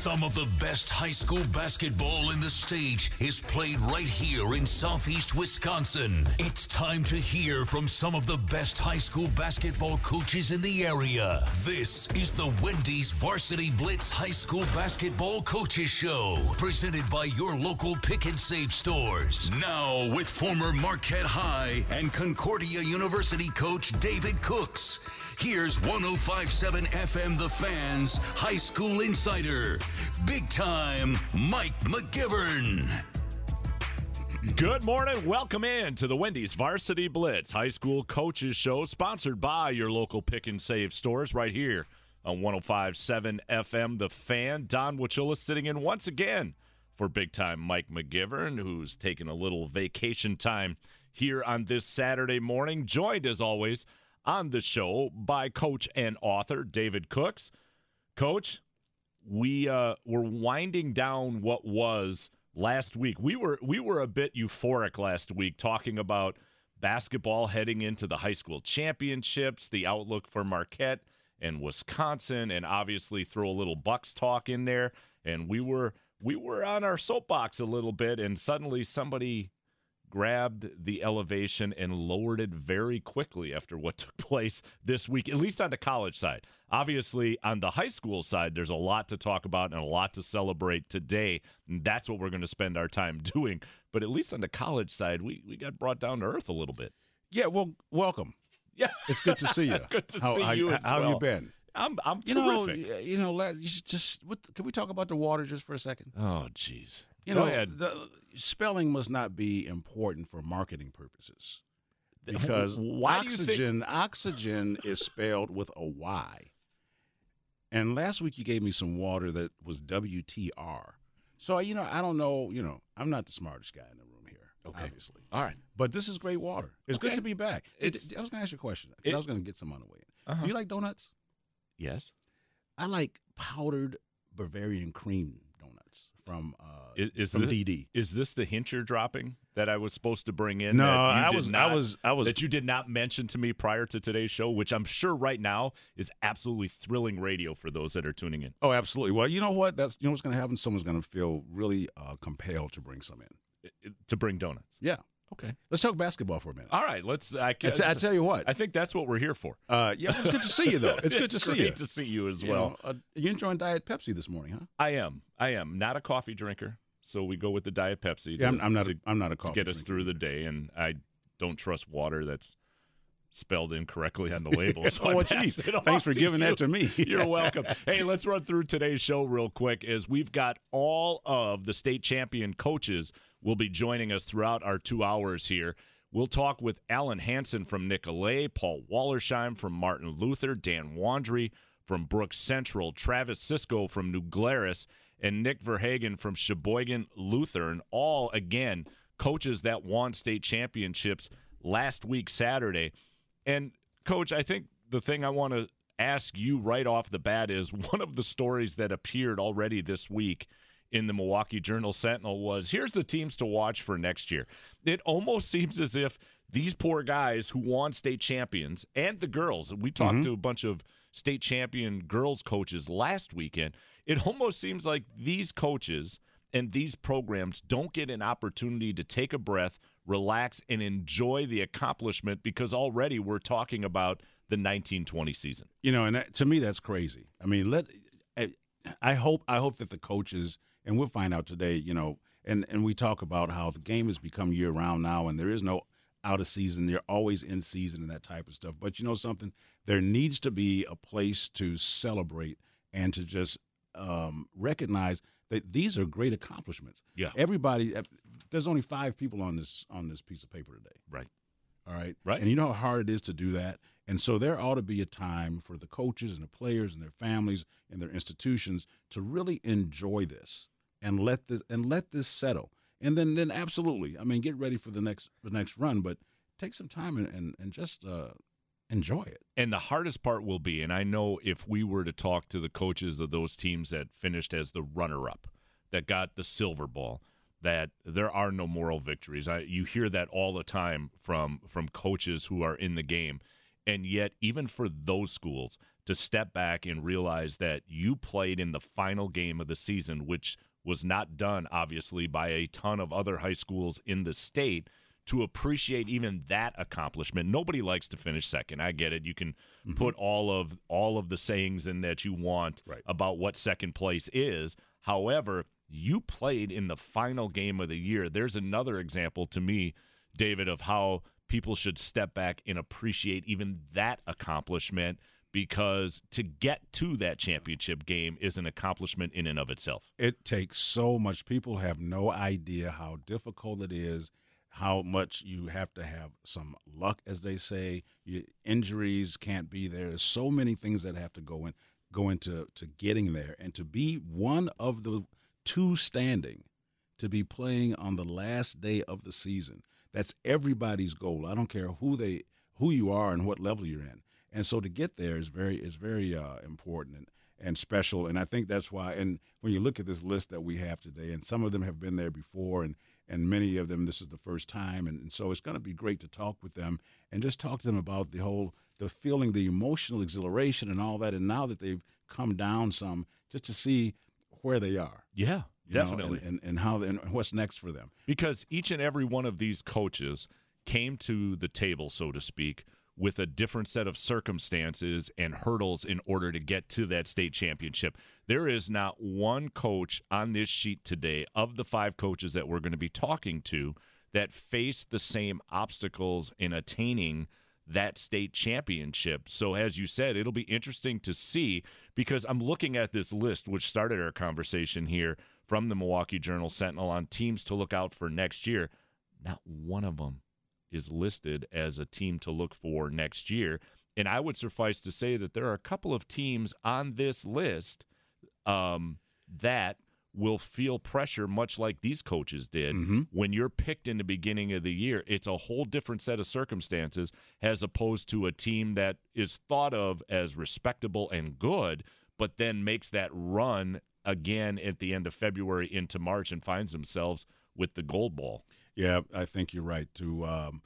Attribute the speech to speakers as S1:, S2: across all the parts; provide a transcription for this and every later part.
S1: Some of the best high school basketball in the state is played right here in southeast Wisconsin. It's time to hear from some of the best high school basketball coaches in the area. This is the Wendy's Varsity Blitz High School Basketball Coaches Show, presented by your local pick and save stores. Now, with former Marquette High and Concordia University coach David Cooks. Here's 1057 FM The Fans High School Insider, big time Mike McGivern.
S2: Good morning. Welcome in to the Wendy's Varsity Blitz High School Coaches Show, sponsored by your local pick and save stores right here on 1057 FM The Fan. Don Wachula sitting in once again for big time Mike McGivern, who's taking a little vacation time here on this Saturday morning, joined as always on the show by coach and author David Cooks. Coach, we uh, were winding down what was last week. We were we were a bit euphoric last week talking about basketball heading into the high school championships, the outlook for Marquette and Wisconsin, and obviously throw a little Bucks talk in there. And we were we were on our soapbox a little bit, and suddenly somebody grabbed the elevation and lowered it very quickly after what took place this week, at least on the college side. Obviously, on the high school side, there's a lot to talk about and a lot to celebrate today. And that's what we're going to spend our time doing. But at least on the college side, we, we got brought down to earth a little bit.
S3: Yeah, well, welcome.
S2: Yeah.
S3: It's good to see you.
S2: good to
S3: how,
S2: see
S3: how,
S2: you as
S3: How
S2: well.
S3: have you been?
S2: I'm, I'm
S3: You
S2: terrific.
S3: know, you know, la- you should just what, can we talk about the water just for a second?
S2: oh, jeez.
S3: You
S2: Go
S3: know,
S2: ahead.
S3: the spelling must not be important for marketing purposes because
S2: Why you think-
S3: oxygen oxygen is spelled with a Y. And last week you gave me some water that was WTR. So you know, I don't know. You know, I'm not the smartest guy in the room here,
S2: Okay.
S3: obviously.
S2: All right.
S3: But this is great water. It's
S2: Okay.
S3: good to be back.
S2: It's-
S3: I was going to ask you a question.
S2: it-
S3: I was going to get some on the way. in.
S2: Uh-huh.
S3: Do you like donuts?
S2: Yes.
S3: I like powdered Bavarian cream donuts from uh,
S2: Is, is
S3: from
S2: this,
S3: DD.
S2: Is this the hint you're dropping that I was supposed to bring in?
S3: No,
S2: that you
S3: I was,
S2: Not,
S3: I was, I was.
S2: that you did not mention to me prior to today's show, which I'm sure right now is absolutely thrilling radio for those that are tuning in.
S3: Oh, absolutely. Well, you know what? That's you know what's going to happen. Someone's going to feel really uh, compelled to bring some in.
S2: I- I- To bring donuts.
S3: Yeah.
S2: Okay.
S3: Let's talk basketball for a minute.
S2: All right. Let's. I,
S3: I, t- I tell you what.
S2: I think that's what we're here for.
S3: uh, yeah, it's good to see you though. It's good to see you.
S2: to see you as
S3: You
S2: well.
S3: know, uh, you enjoying Diet Pepsi this morning, huh?
S2: I am. I am not a coffee drinker, so we go with the diet Pepsi.
S3: Yeah, I'm, I'm not.
S2: to,
S3: A, I'm not a
S2: to
S3: coffee
S2: get us
S3: drinker.
S2: through the day, and I don't trust water that's spelled incorrectly on the label. So
S3: oh, geez. Thanks for giving
S2: you.
S3: that to me.
S2: You're welcome. Hey, let's run through today's show real quick as we've got all of the state champion coaches will be joining us throughout our two hours here. We'll talk with Alan Hansen from Nicolet, Paul Wallersheim from Martin Luther, Dan Wandry from Brooks Central, Travis Cisco from New Glarus, and Nick Verhagen from Sheboygan Lutheran. All, again, coaches that won state championships last week, Saturday. And, Coach, I think the thing I want to ask you right off the bat is one of the stories that appeared already this week in the Milwaukee Journal Sentinel was here's the teams to watch for next year. It almost seems as if these poor guys who won state champions and the girls, we talked mm-hmm. to a bunch of state champion girls coaches last weekend. It almost seems like these coaches and these programs don't get an opportunity to take a breath, relax, and enjoy the accomplishment because already we're talking about the 1920 season.
S3: You know, and that, to me, that's crazy. I mean, let I, I hope I hope that the coaches and we'll find out today. You know, and and we talk about how the game has become year round now, and there is no out of season. They're always in season and that type of stuff. But you know something, there needs to be a place to celebrate and to just um, recognize that these are great accomplishments.
S2: Yeah.
S3: Everybody, there's only five people on this on this piece of paper today.
S2: Right.
S3: All
S2: Right.
S3: And you know how hard it is to do that. And so there ought to be a time for the coaches and the players and their families and their institutions to really enjoy this and let this and let this settle. And then then absolutely, I mean, get ready for the next the next run, but take some time and and, and just uh, enjoy it.
S2: And the hardest part will be, and I know if we were to talk to the coaches of those teams that finished as the runner up, that got the silver ball, that there are no moral victories. I, you hear that all the time from from coaches who are in the game. And yet, even for those schools to step back and realize that you played in the final game of the season, which was not done, obviously, by a ton of other high schools in the state, to appreciate even that accomplishment. Nobody likes to finish second. I get it. You can mm-hmm. put all of all of the sayings in that you want
S3: right.
S2: about what second place is. However, you played in the final game of the year. There's another example to me, David, of how people should step back and appreciate even that accomplishment because to get to that championship game is an accomplishment in and of itself.
S3: It takes so much. People have no idea how difficult it is, how much you have to have some luck, as they say. You, injuries can't be there. There's so many things that have to go in go into to getting there, and to be one of the two standing, to be playing on the last day of the season that's everybody's goal. I don't care who they who you are and what level you're in. And so to get there is very is very uh, important and, and special. And I think that's why. And when you look at this list that we have today, and some of them have been there before, and and many of them this is the first time. And, and so it's going to be great to talk with them and just talk to them about the whole the feeling, the emotional exhilaration, and all that. And now that they've come down some, just to see where they are.
S2: Yeah. Definitely.
S3: Know, and, and, and how and what's next for them.
S2: Because each and every one of these coaches came to the table, so to speak, with a different set of circumstances and hurdles in order to get to that state championship. There is not one coach on this sheet today of the five coaches that we're going to be talking to that faced the same obstacles in attaining that state championship. So, as you said, it'll be interesting to see because I'm looking at this list, which started our conversation here from the Milwaukee Journal Sentinel on teams to look out for next year. Not one of them is listed as a team to look for next year. And I would suffice to say that there are a couple of teams on this list um, that will feel pressure much like these coaches did
S3: mm-hmm.
S2: when you're picked in the beginning of the year it's a whole different set of circumstances as opposed to a team that is thought of as respectable and good but then makes that run again at the end of February into March and finds themselves with the gold ball.
S3: Yeah, I think you're right. To, um,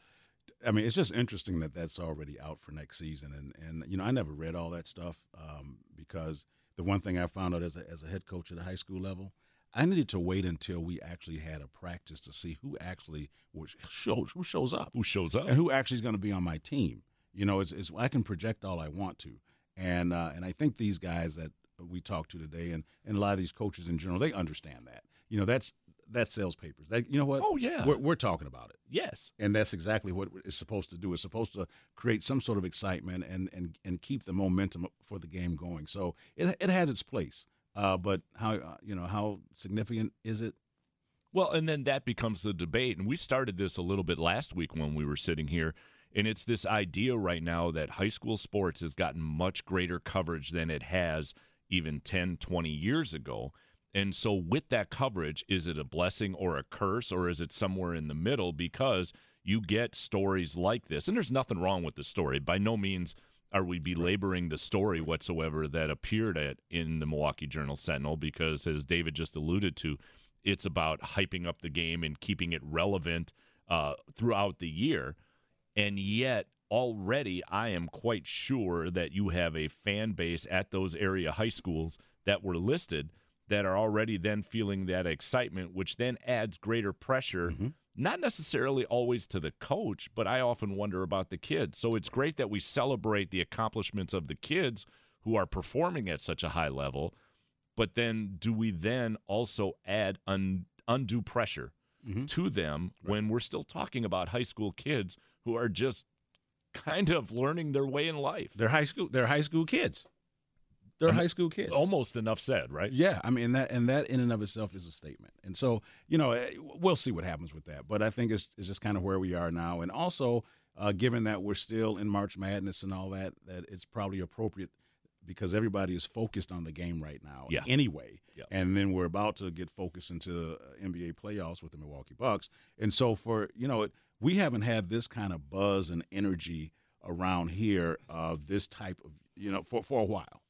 S3: I mean, it's just interesting that that's already out for next season, and and you know, I never read all that stuff um, because the one thing I found out as a as a head coach at a high school level, I needed to wait until we actually had a practice to see who actually shows who shows up,
S2: who shows up,
S3: and who actually is going to be on my team. You know, it's, it's I can project all I want to, and uh, and I think these guys that we talked to today, and, and a lot of these coaches in general, they understand that. You know, that's that's sells papers. That you know what?
S2: Oh yeah,
S3: we're, we're talking about it.
S2: Yes,
S3: and that's exactly what it's supposed to do. It's supposed to create some sort of excitement and and and keep the momentum for the game going. So it it has its place. Uh, but how uh, you know how significant is it?
S2: Well, and then that becomes the debate, and we started this a little bit last week when we were sitting here. And it's this idea right now that high school sports has gotten much greater coverage than it has even 10, 20 years ago. And so, with that coverage, is it a blessing or a curse, or is it somewhere in the middle? Because you get stories like this, and there's nothing wrong with the story. By no means are we belaboring the story whatsoever that appeared at in the Milwaukee Journal Sentinel, because as David just alluded to, it's about hyping up the game and keeping it relevant uh, throughout the year. And yet, already I am quite sure that you have a fan base at those area high schools that were listed that are already then feeling that excitement, which then adds greater pressure, mm-hmm. not necessarily always to the coach, but I often wonder about the kids. So it's great that we celebrate the accomplishments of the kids who are performing at such a high level, but then do we then also add un- undue pressure mm-hmm. to them right. when we're still talking about high school kids who are just kind of learning their way in life.
S3: They're high school. They're high school kids. They're high school kids.
S2: Almost enough said, right?
S3: Yeah, I mean that, and that in and of itself is a statement. And so, you know, eh, we'll see what happens with that. But I think it's, it's just kind of where we are now. And also, uh, given that we're still in March Madness and all that, that it's probably appropriate because everybody is focused on the game right now
S2: Yeah.
S3: anyway.
S2: Yeah.
S3: And then we're about to get focused into uh, NBA playoffs with the Milwaukee Bucks. And so for, you know, we haven't had this kind of buzz and energy around here of this type of, you know, for, for a while.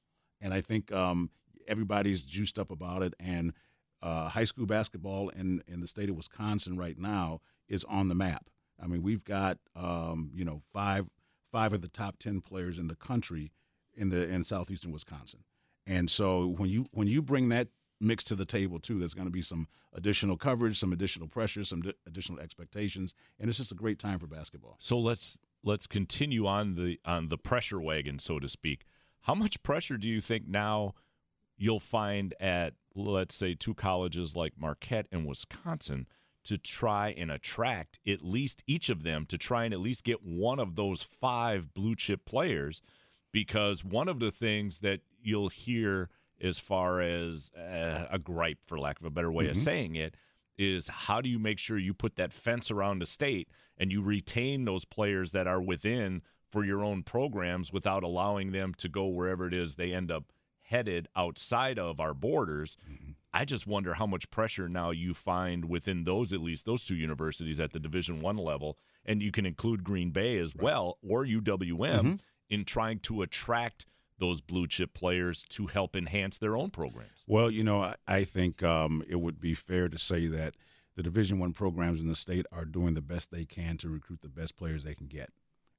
S3: And I think um, everybody's juiced up about it. And uh, high school basketball in, in the state of Wisconsin right now is on the map. I mean, we've got, um, you know, five five of the top 10 players in the country in the in southeastern Wisconsin. And so when you when you bring that mix to the table too, there's going to be some additional coverage, some additional pressure, some di- additional expectations, and it's just a great time for basketball.
S2: So let's let's continue on the on the pressure wagon, so to speak. How much pressure do you think now you'll find at let's say two colleges like Marquette and Wisconsin to try and attract at least each of them to try and at least get one of those five blue chip players? Because one of the things that you'll hear as far as uh, a gripe for lack of a better way of saying it is how do you make sure you put that fence around the state and you retain those players that are within for your own programs without allowing them to go wherever it is they end up headed outside of our borders. I just wonder how much pressure now you find within those at least those two universities at the Division 1 level and you can include Green Bay as well or UWM in trying to attract those blue chip players to help enhance their own programs.
S3: Well, you know, I, I think um, it would be fair to say that the Division One programs in the state are doing the best they can to recruit the best players they can get.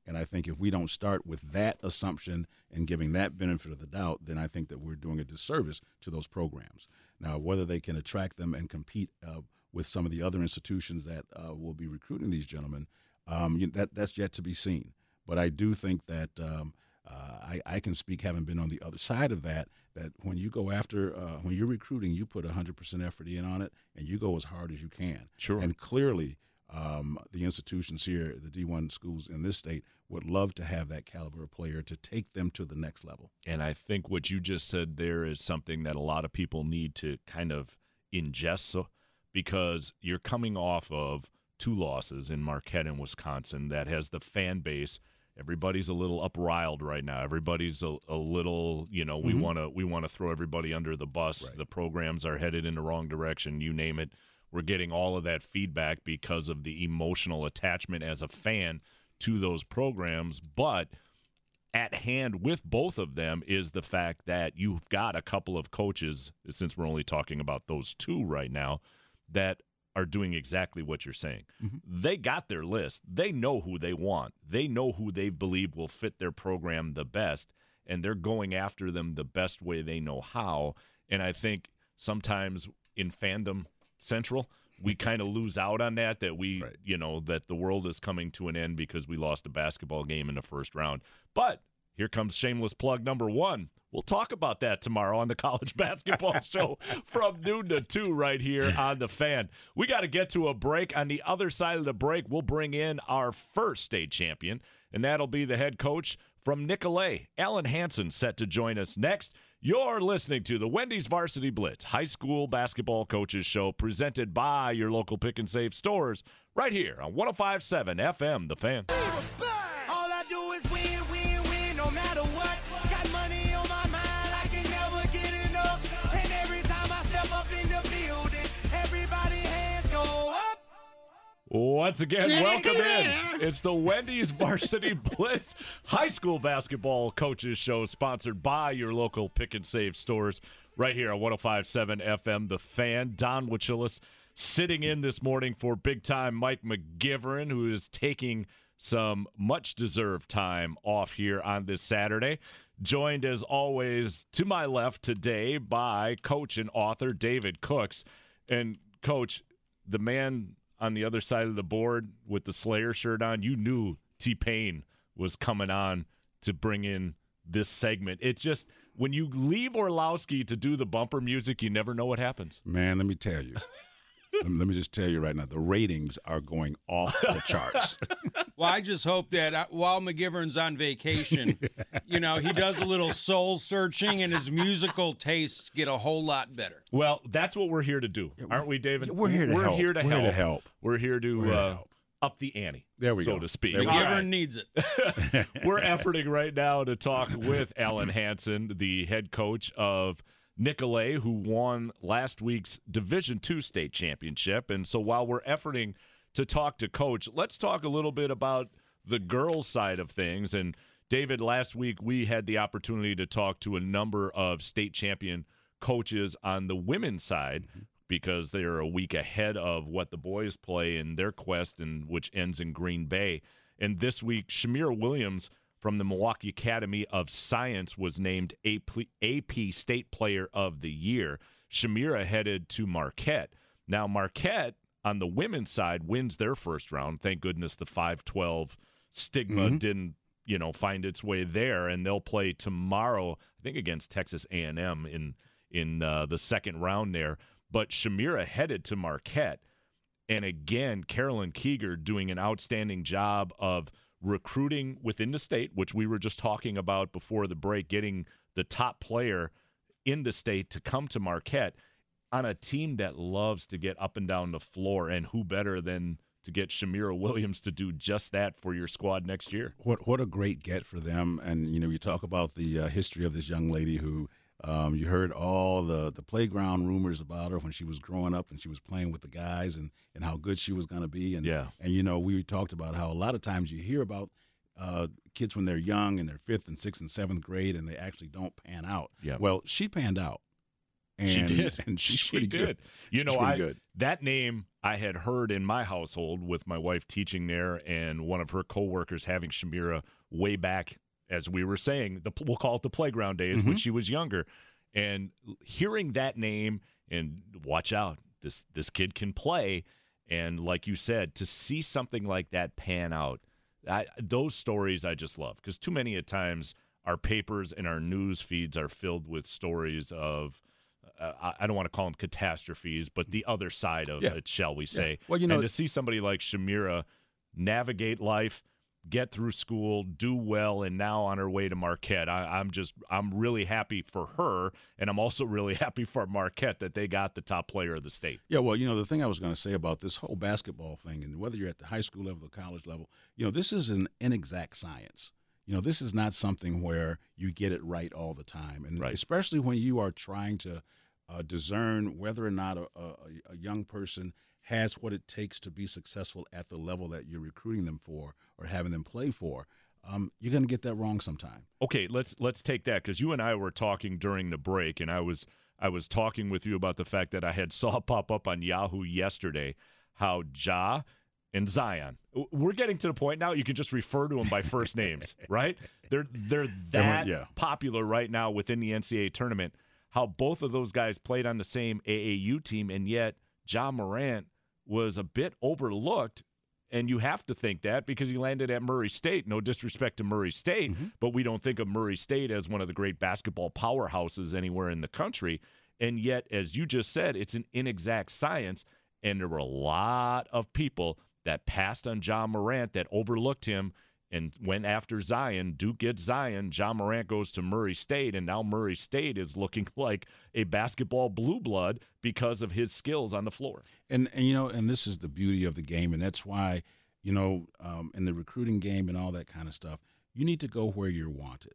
S3: And I think if we don't start with that assumption and giving that benefit of the doubt, then I think that we're doing a disservice to those programs. Now, whether they can attract them and compete uh, with some of the other institutions that uh, will be recruiting these gentlemen, um, you, that that's yet to be seen. But I do think that um, uh, I, I can speak, having been on the other side of that, that when you go after, uh, when you're recruiting, you put 100% effort in on it and you go as hard as you can.
S2: Sure.
S3: And clearly, um, the institutions here, the D1 schools in this state, would love to have that caliber of player to take them to the next level.
S2: And I think what you just said there is something that a lot of people need to kind of ingest so, because you're coming off of two losses in Marquette and Wisconsin that has the fan base. Everybody's a little upriled right now. Everybody's a, a little, you know, we want to we want to throw everybody under the bus. The programs are headed in the wrong direction. You name it. We're getting all of that feedback because of the emotional attachment as a fan to those programs, but at hand with both of them is the fact that you've got a couple of coaches, since we're only talking about those two right now, that are doing exactly what you're saying. Mm-hmm. They got their list. They know who they want. They know who they believe will fit their program the best, and they're going after them the best way they know how. And I think sometimes in fandom central, we kind of lose out on that that we
S3: Right.
S2: you know that the world is coming to an end because we lost a basketball game in the first round but here comes shameless plug number one we'll talk about that tomorrow on the college basketball show from noon to 2 right here on the fan we got to get to a break on the other side of the break we'll bring in our first state champion and that'll be the head coach from Nicolet, Alan Hansen, set to join us next. You're listening to the Wendy's Varsity Blitz High School Basketball Coaches Show presented by your local pick and save stores right here on 1057 FM, The Fan. Once again, welcome in. It's the Wendy's Varsity Blitz High School Basketball Coaches Show, sponsored by your local pick and save stores right here on 1057 FM. The fan, Don Wachilis, sitting in this morning for big time Mike McGivern, who is taking some much deserved time off here on this Saturday. Joined as always to my left today by coach and author David Cooks. And coach, the man on the other side of the board with the Slayer shirt on, you knew T Pain was coming on to bring in this segment. It's just when you leave Orlowski to do the bumper music, you never know what happens.
S3: Man, let me tell you. Let, me, just tell you right now, the ratings are going off the charts.
S4: Well, I just hope that uh, while McGivern's on vacation, you know, he does a little soul searching and his musical tastes get a whole lot better.
S2: Well, that's what we're here to do, aren't we, David?
S3: we're here to help.
S2: Here to
S3: We're here to help.
S2: We're here to,
S3: We're
S2: uh,
S3: help.
S2: up the ante.
S3: There we
S2: so
S3: go.
S2: to speak.
S3: There we
S2: All
S3: go.
S4: McGivern
S2: right.
S4: needs it.
S2: We're efforting right now to talk with Alan Hansen, the head coach of Nicolet, who won last week's Division Two state championship. And so while we're efforting to talk to coach, let's talk a little bit about the girls' side of things. And David, last week we had the opportunity to talk to a number of state champion coaches on the women's side because they're a week ahead of what the boys play in their quest and which ends in Green Bay. And this week, Shamira Williams from the Milwaukee Academy of Science was named AP, AP State Player of the Year. Shamira headed to Marquette. Now, Marquette on the women's side wins their first round. Thank goodness the 512 stigma didn't, you know, find its way there, and they'll play tomorrow. I think against Texas A&M in in uh, the second round there. But Shamira headed to Marquette. And again, Carolyn Kieger doing an outstanding job of recruiting within the state, which we were just talking about before the break, getting the top player in the state to come to Marquette on a team that loves to get up and down the floor. And who better than to get Shamira Williams to do just that for your squad next year?
S3: What what a great get for them! And you know, you talk about the uh, history of this young lady who um, you heard all the the playground rumors about her when she was growing up and she was playing with the guys and and how good she was going to be. And
S2: Yeah.
S3: and you know, we talked about how a lot of times you hear about uh, kids when they're young and they're fifth and sixth and seventh grade and they actually don't pan out.
S2: Yeah.
S3: Well, she panned out. And,
S2: she did.
S3: and she's
S2: she
S3: pretty
S2: did.
S3: good.
S2: You
S3: She's
S2: know, I
S3: good.
S2: that name I had heard in my household with my wife teaching there, and one of her coworkers having Shamira way back, as we were saying, the we'll call it the playground days
S3: Mm-hmm.
S2: when she was younger, and hearing that name and watch out, this this kid can play, and like you said, to see something like that pan out, I, those stories I just love because too many at times our papers and our news feeds are filled with stories of uh, I- don't want to call them catastrophes, but the other side of
S3: Yeah.
S2: it, shall we say?
S3: Well, you know-
S2: and to see somebody like Shamira navigate life, get through school, do well, and now on her way to Marquette, I, I'm just I'm really happy for her, and I'm also really happy for Marquette that they got the top player of the state.
S3: Yeah, well, you know, the thing I was going to say about this whole basketball thing, and whether you're at the high school level or college level, you know, this is an inexact science. You know, this is not something where you get it right all the time, and
S2: Right.
S3: especially when you are trying to uh, discern whether or not a, a, a young person has what it takes to be successful at the level that you're recruiting them for or having them play for. Um, you're going to get that wrong sometime.
S2: Okay, let's let's take that because you and I were talking during the break, and I was I was talking with you about the fact that I had saw pop up on Yahoo yesterday how Ja and Zion. We're getting to the point now you can just refer to them by first names, right? They're they're that
S3: yeah.
S2: popular right now within the NCAA tournament. How both of those guys played on the same AAU team, and yet Ja Morant was a bit overlooked and you have to think that because he landed at Murray State. No disrespect to Murray State, mm-hmm. but we don't think of Murray State as one of the great basketball powerhouses anywhere in the country. And yet, as you just said, it's an inexact science. And there were a lot of people that passed on John Morant that overlooked him and went after Zion. Duke gets Zion. John Morant goes to Murray State, and now Murray State is looking like a basketball blue blood because of his skills on the floor.
S3: and and you know and this is the beauty of the game and that's why you know um, in the recruiting game and all that kind of stuff you need to go where you're wanted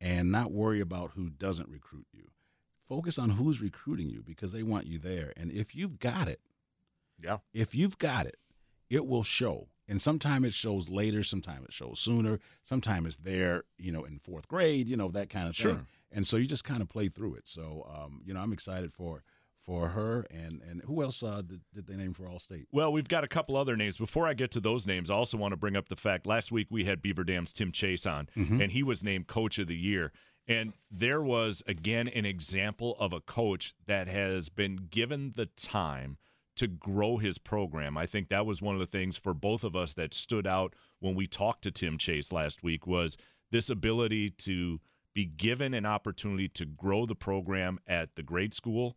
S3: and not worry about who doesn't recruit you focus on who's recruiting you because they want you there and if you've got it
S2: Yeah.
S3: if you've got it it will show and sometimes it shows later sometimes it shows sooner sometimes it's there you know in fourth grade you know that kind of
S2: Sure.
S3: thing and so you just kind of play through it so um, you know i'm excited for for her and and who else uh, did, did they name for all state
S2: Well, we've got a couple other names. Before I get to those names, I also want to bring up the fact last week we had Beaver Dam's Tim Chase on, and he was named Coach of the Year. And there was, again, an example of a coach that has been given the time to grow his program. I think that was one of the things for both of us that stood out when we talked to Tim Chase last week was this ability to be given an opportunity to grow the program at the grade school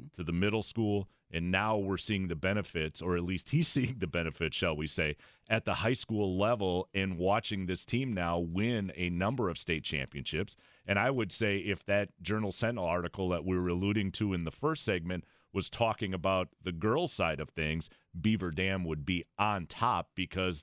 S2: mm-hmm. to the middle school and now we're seeing the benefits or at least he's seeing the benefits shall we say at the high school level and watching this team now win a number of state championships and i would say if that journal sentinel article that we were alluding to in the first segment was talking about the girls' side of things, Beaver Dam would be on top because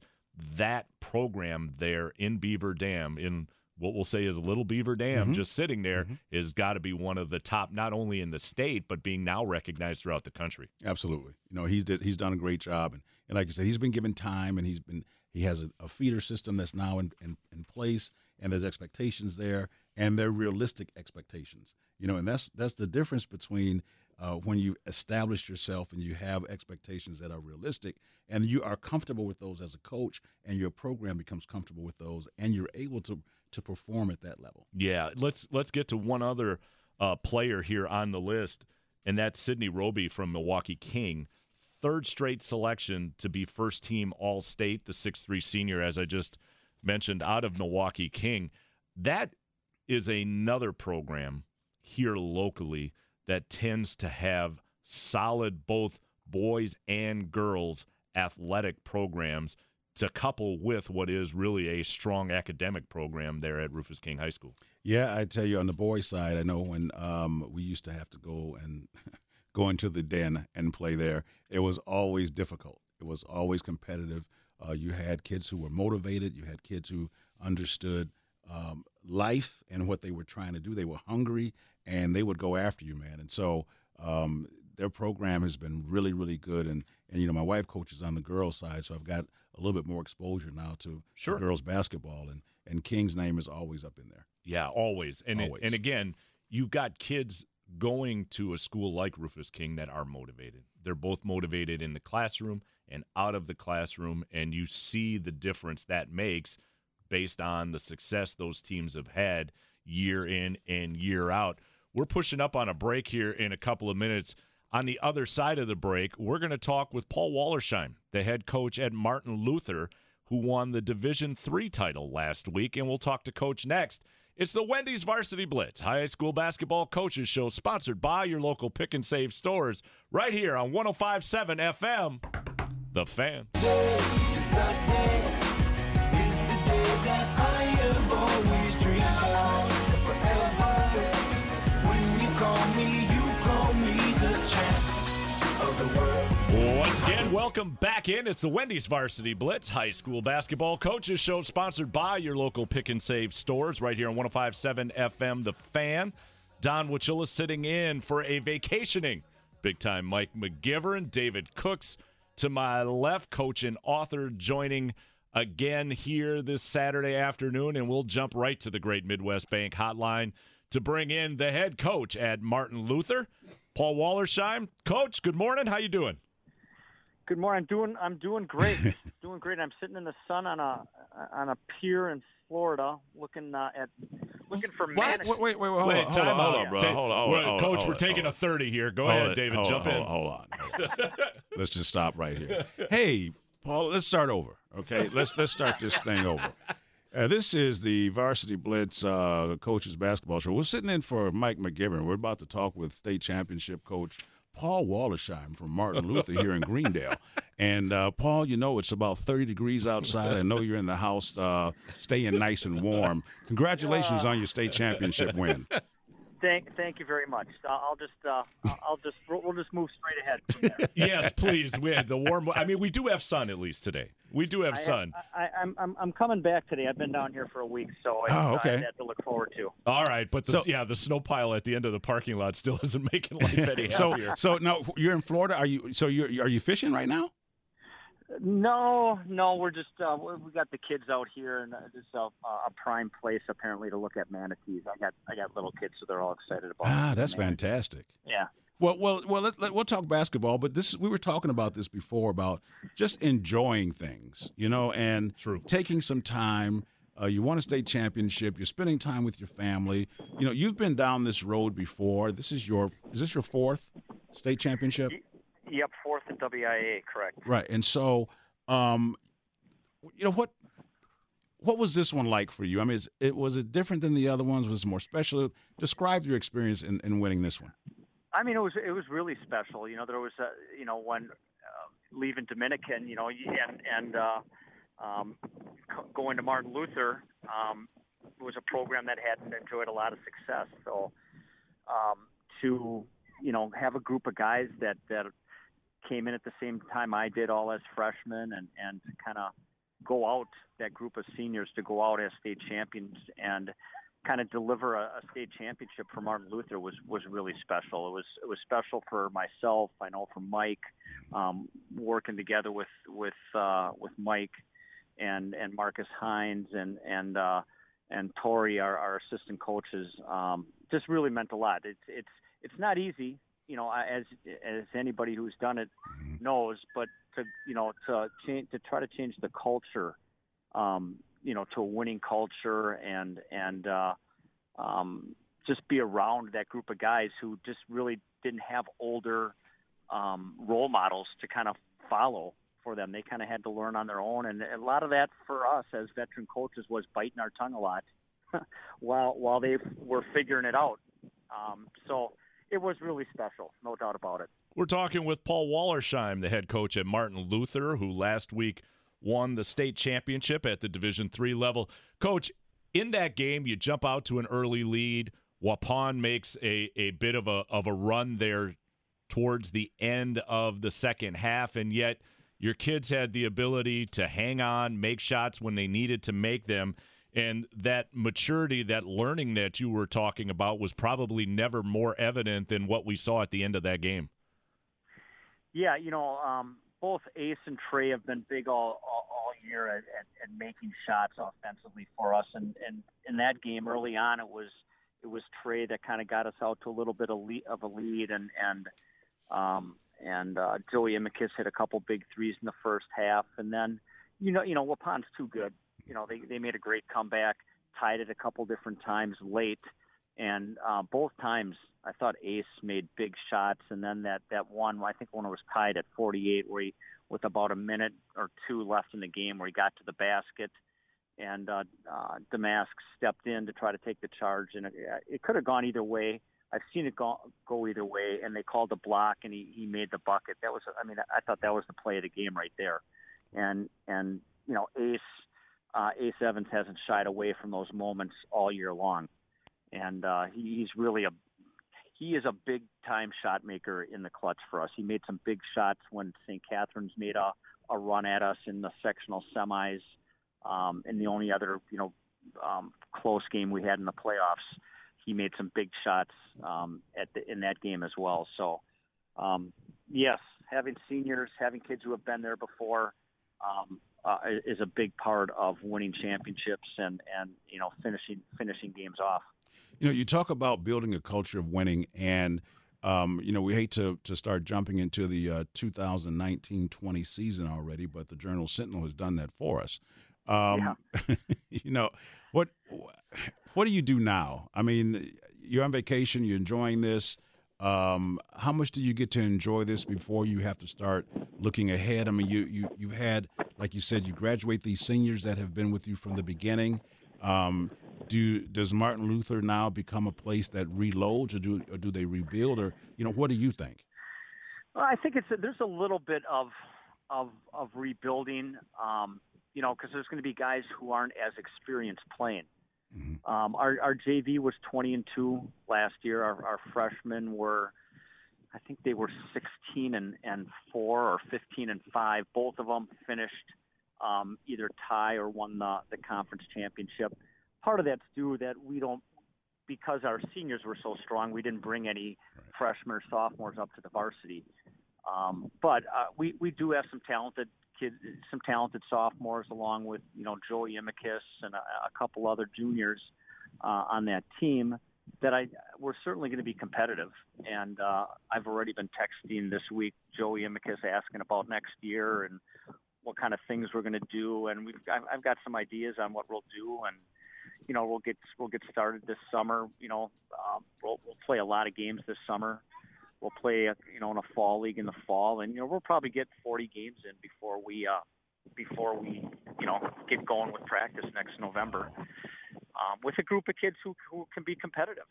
S2: that program there in Beaver Dam, in what we'll say is Little Beaver Dam,
S3: Mhm.
S2: just sitting there, has got to be one of the top, not only in the state, but being now recognized throughout the country.
S3: Absolutely. You know, he's did, he's done a great job, and, and like I said, he's been given time, and he's been he has a, a feeder system that's now in, in in place, and there's expectations there, and they're realistic expectations. You know, and that's that's the difference between uh, when you establish yourself and you have expectations that are realistic, and you are comfortable with those as a coach, and your program becomes comfortable with those, and you're able to to perform at that level.
S2: Yeah, let's let's get to one other uh, player here on the list, and that's Sidney Roby from Milwaukee King. Third straight selection to be first team All State, the six three senior, as I just mentioned, out of Milwaukee King. That is another program here locally that tends to have solid both boys and girls athletic programs to couple with what is really a strong academic program there at Rufus King High School.
S3: Yeah, I tell you, on the boys' side, I know when um, we used to have to go and go into the den and play there, it was always difficult. It was always competitive. Uh, you had kids who were motivated. You had kids who understood um, life and what they were trying to do. They were hungry and they would go after you, man. And so um, their program has been really, really good. And and you know, my wife coaches on the girls' side, so I've got a little bit more exposure now to
S2: Sure.
S3: girls basketball. And and King's name is always up in there.
S2: Yeah, always. And it-
S3: Always.
S2: and again, you've got kids going to a school like Rufus King that are motivated. They're both motivated in the classroom and out of the classroom and you see the difference that makes based on the success those teams have had year in and year out. We're pushing up on a break here in a couple of minutes. On the other side of the break, we're going to talk with Paul Wallersheim, the head coach at Martin Luther, who won the Division Three title last week, and we'll talk to Coach next. It's the Wendy's Varsity Blitz High School Basketball Coaches Show, sponsored by your local pick and save stores, right here on 105.7 FM. The Fan. Welcome back in. It's the Wendy's Varsity Blitz High School Basketball Coaches Show, sponsored by your local pick and save stores right here on 1057 FM The Fan. Don Wachilla sitting in for a vacationing big time Mike McGivern, David Cooks to my left, coach and author joining again here this Saturday afternoon, and we'll jump right to the Great Midwest Bank hotline to bring in the head coach at Martin Luther, Paul Wallersheim. Coach, good morning. How you doing?
S5: Good morning. I'm doing. I'm doing great. doing great. I'm sitting in the sun on a on a pier in Florida, looking uh, at looking for manatees.
S3: Wait, wait, wait, hold
S2: Wait,
S3: on, hold on, hold on, bro.
S2: Ta-
S3: Hold on, hold on, hold on,
S2: Coach,
S3: hold
S2: we're taking
S3: hold
S2: a 30 here. Go
S3: Hold
S2: ahead,
S3: it,
S2: David.
S3: hold
S2: jump
S3: on,
S2: in.
S3: Hold on, hold on. let's just stop right here. Hey, Paul, let's start over. Okay, let's let's start this thing over. Uh, this is the Varsity Blitz uh, coaches basketball show. We're sitting in for Mike McGivern. We're about to talk with state championship coach Paul Wallersheim from Martin Luther here in Greendale. And uh, Paul, you know it's about 30 degrees outside. I know you're in the house, uh, staying nice and warm. Congratulations on your state championship win.
S5: Thank, thank you very much. I'll I'll just, uh, I'll- I'll just, we'll we'll just move straight ahead. from there.
S2: yes, please. We had the warm. I mean, we do have sun at least today. We do have
S5: I,
S2: sun.
S5: I, I'm, I'm, I'm coming back today. I've been down here for a week, so I,
S3: Oh, okay.
S5: I had to look forward to.
S2: All right, but the,
S3: So-
S2: yeah, the snow pile at the end of the parking lot still isn't making life any
S3: So,
S2: happier.
S3: so now you're in Florida. Are you? So you're are you fishing right now?
S5: No, no, we're just uh, we we got the kids out here, and uh, this is a, a prime place apparently to look at manatees. I got I got little kids, so they're all excited about.
S3: Ah, that's
S5: manatees.
S3: fantastic.
S5: Yeah.
S3: Well, well, well. Let, let, we'll talk basketball, but this we were talking about this before about just enjoying things, you know, and
S2: True.
S3: taking some time. Uh, you won a state championship. You're spending time with your family. You know, you've been down this road before. This is your is this your fourth state championship?
S5: Yep, fourth in WIA, correct.
S3: Right. And so, um, you know what? What was this one like for you? I mean, is, it was it different than the other ones? Was it more special? Describe your experience in, in winning this one.
S5: I mean, it was it was really special. You know, there was a you know when uh, leaving Dominican, you know, and and uh, um, going to Martin Luther um, was a program that hadn't enjoyed a lot of success. So um, to you know, have a group of guys that that came in at the same time I did, all as freshmen, and and kind of go out that group of seniors to go out as state champions and kind of deliver a, a state championship for Martin Luther was was really special. It was it was special for myself. I know for Mike, um, working together with with uh, with Mike and and Marcus Hines and and uh, and Tori, our, our assistant coaches, um, just really meant a lot. It's it's it's not easy, you know, as as anybody who's done it knows. But to you know to change to try to change the culture, um, you know, to a winning culture and and uh, um, just be around that group of guys who just really didn't have older um, role models to kind of follow for them. They kind of had to learn on their own, and a lot of that for us as veteran coaches was biting our tongue a lot while while they were figuring it out. Um, so it was really special, no doubt about it.
S2: We're talking with Paul Wallersheim, the head coach at Martin Luther, who last week won the state championship at the Division three level. Coach, in that game, you jump out to an early lead. Waupun makes a, a bit of a of a run there towards the end of the second half, and yet your kids had the ability to hang on, make shots when they needed to make them. And that maturity, that learning that you were talking about was probably never more evident than what we saw at the end of that game.
S5: Yeah, you know, um, both Ace and Trey have been big all all, all year at, at, at making shots offensively for us, and and in that game early on, it was it was Trey that kind of got us out to a little bit of, lead, of a lead, and and um, and uh, Joey hit a couple big threes in the first half, and then you know you know Waupun's too good. You know they they made a great comeback, tied it a couple different times late, and uh, both times I thought Ace made big shots, and then that that one I think when it was tied at 48, where he with about a minute or two left in the game, where he got to the basket, and uh, uh, Damask stepped in to try to take the charge, and it, it could have gone either way. I've seen it go, go either way, and they called the block, and he, he made the bucket. That was, I mean, I thought that was the play of the game right there, and and you know Ace uh, Ace Evans hasn't shied away from those moments all year long, and uh, he, he's really a he is a big time shot maker in the clutch for us. He made some big shots when St. Catherine's made a, a run at us in the sectional semis, um, and the only other you know um, close game we had in the playoffs he made some big shots um, at the, in that game as well. So, um, yes, having seniors, having kids who have been there before, um, uh, is a big part of winning championships and and you know finishing finishing games off.
S3: You know, you talk about building a culture of winning, and um, you know we hate to to start jumping into the uh, 2019-20 season already, but the Journal Sentinel has done that for us. Um, yeah. you know what what do you do now? I mean, you're on vacation, you're enjoying this. Um, how much do you get to enjoy this before you have to start looking ahead? I mean, you you you've had, like you said, you graduate these seniors that have been with you from the beginning. Um, do does Martin Luther now become a place that reloads, or do or do they rebuild, or you know, what do you think?
S5: Well, I think it's a, there's a little bit of of of rebuilding. Um, you know, because there's going to be guys who aren't as experienced playing. Mm-hmm. Um, our, our JV was 20 and two last year. Our, our freshmen were, I think they were 16 and, and four or 15 and five. Both of them finished um, either tie or won the, the conference championship. Part of that's due that we don't, because our seniors were so strong, we didn't bring any right. freshmen or sophomores up to the varsity. Um, but uh, we we do have some talented kids, some talented sophomores, along with you know Joey Imicus and a, a couple other juniors uh, on that team. That I we're certainly going to be competitive, and uh, I've already been texting this week Joey Imicus asking about next year and what kind of things we're going to do, and we've I've, I've got some ideas on what we'll do, and you know we'll get we'll get started this summer. You know um, we'll we'll play a lot of games this summer we'll play, you know, in a fall league in the fall, and you know we'll probably get 40 games in before we uh, before we you know get going with practice next November um, with a group of kids who who can be competitive.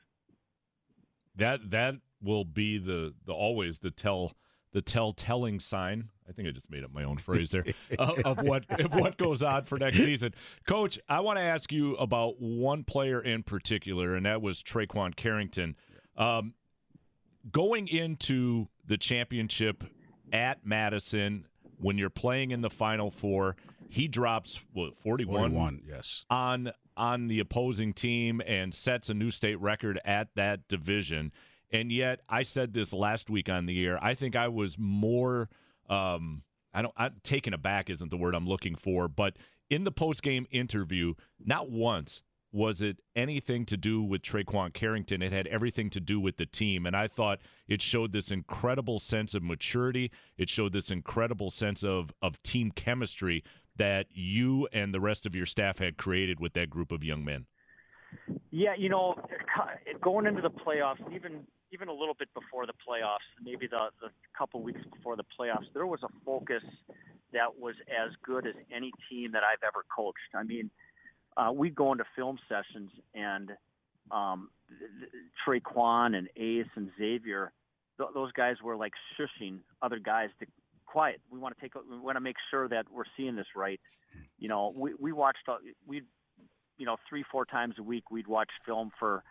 S2: That that will be the the always the tell the tell telling sign. I think I just made up my own phrase there of, of what of what goes on for next season. Coach, I want to ask you about one player in particular, and that was Traquan Carrington. Um, going into the championship at Madison when you're playing in the Final Four, he drops what 41,
S3: 41, yes.
S2: on on the opposing team and sets a new state record at that division. And yet, I said this last week on the air. I think I was more. Um, I don't. I, taken aback isn't the word I'm looking for, but in the post game interview, not once was it anything to do with Traquan Carrington. It had everything to do with the team. And I thought it showed this incredible sense of maturity. It showed this incredible sense of, of team chemistry that you and the rest of your staff had created with that group of young men.
S5: Yeah, you know, going into the playoffs, even even a little bit before the playoffs, maybe the the couple weeks before the playoffs, there was a focus that was as good as any team that I've ever coached. I mean, uh, we'd go into film sessions and um, Traquan and Ace and Xavier, th- those guys were like shushing other guys to quiet. We want to take. We want to make sure that we're seeing this right. You know, we we watched. Uh, we, you know, three four times a week we'd watch film for,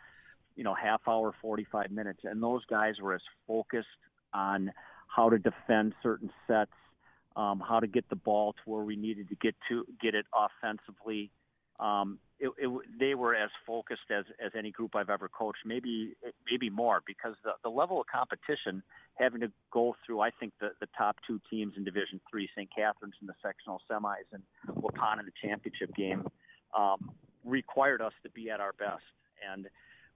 S5: you know, half hour, forty five minutes, and those guys were as focused on how to defend certain sets, um, how to get the ball to where we needed to get to get it offensively um, it, it, they were as focused as, as any group I've ever coached, maybe maybe more, because the, the level of competition having to go through, I think the, the top two teams in Division Three, St. Catherine's in the sectional semis and Waupun in the championship game, um, required us to be at our best, and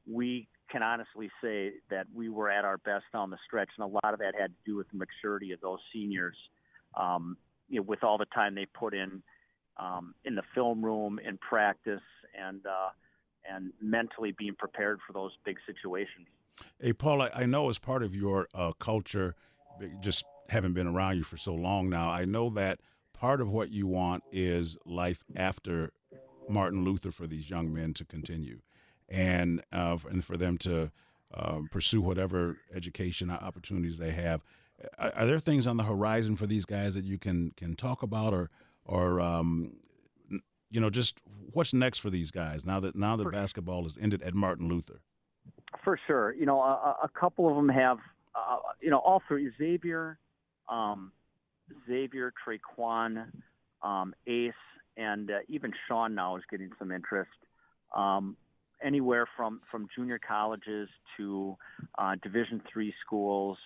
S5: we can honestly say that we were at our best on the stretch, and a lot of that had to do with the maturity of those seniors, um, you know, with all the time they put in um, in the film room, in practice, and uh, and mentally being prepared for those big situations.
S3: Hey, Paul, I, I know as part of your uh, culture, just having been around you for so long now, I know that part of what you want is life after Martin Luther for these young men to continue, and uh, and for them to uh, pursue whatever education opportunities they have. Are, are, there things on the horizon for these guys that you can can talk about, or or um, you know, just what's next for these guys now that now that for, basketball has ended at Martin Luther?
S5: For sure, you know, a, a couple of them have, uh, you know, all three Xavier, um, Xavier, Traquan, um, Ace, and uh, even Sean now is getting some interest. Um, anywhere from from junior colleges to uh, Division three schools.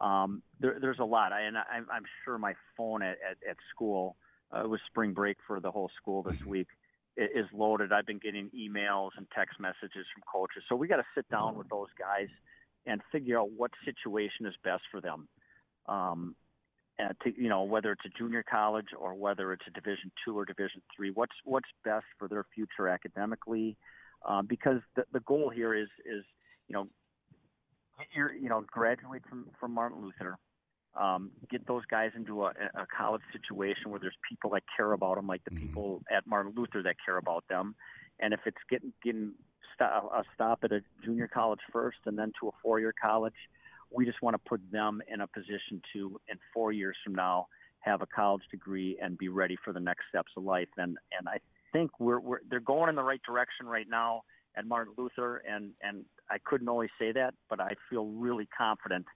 S5: Um, there, there's a lot, I, and I, I'm sure my phone at, at, at school uh, it was spring break for the whole school this mm-hmm. week is loaded. I've been getting emails and text messages from coaches. So we got to sit down with those guys and figure out what situation is best for them. Um, and to, you know, whether it's a junior college or whether it's a Division two or Division three, what's what's best for their future academically? Um, because the, the goal here is is you know, you you know, graduate from from Martin Luther, um, get those guys into a, a college situation where there's people that care about them, like the mm-hmm. people at Martin Luther that care about them. And if it's getting getting a stop at a junior college first and then to a four-year college, we just want to put them in a position to, in four years from now, have a college degree and be ready for the next steps of life. And and I think we're, we're they're going in the right direction right now at Martin Luther, and and I couldn't always say that, but I feel really confident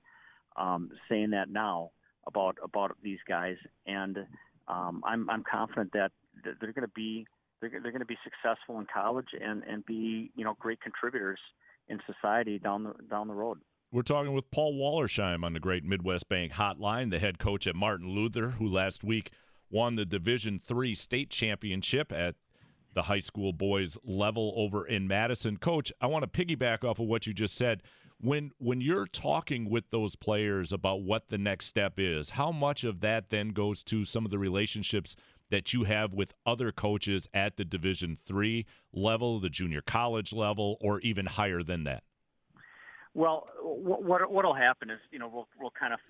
S5: um, saying that now about about these guys, and um, I'm I'm confident that they're going to be they're, they're going to be successful in college and and be you know great contributors in society down the down the road.
S2: We're talking with Paul Wallersheim on the Great Midwest Bank Hotline, the head coach at Martin Luther, who last week won the Division Three state championship at the high school boys level over in Madison. Coach, I want to piggyback off of what you just said when when you're talking with those players about what the next step is how much of that then goes to some of the relationships that you have with other coaches at the division 3 level the junior college level or even higher than that?
S5: Well what what'll happen is you know we'll we'll kind of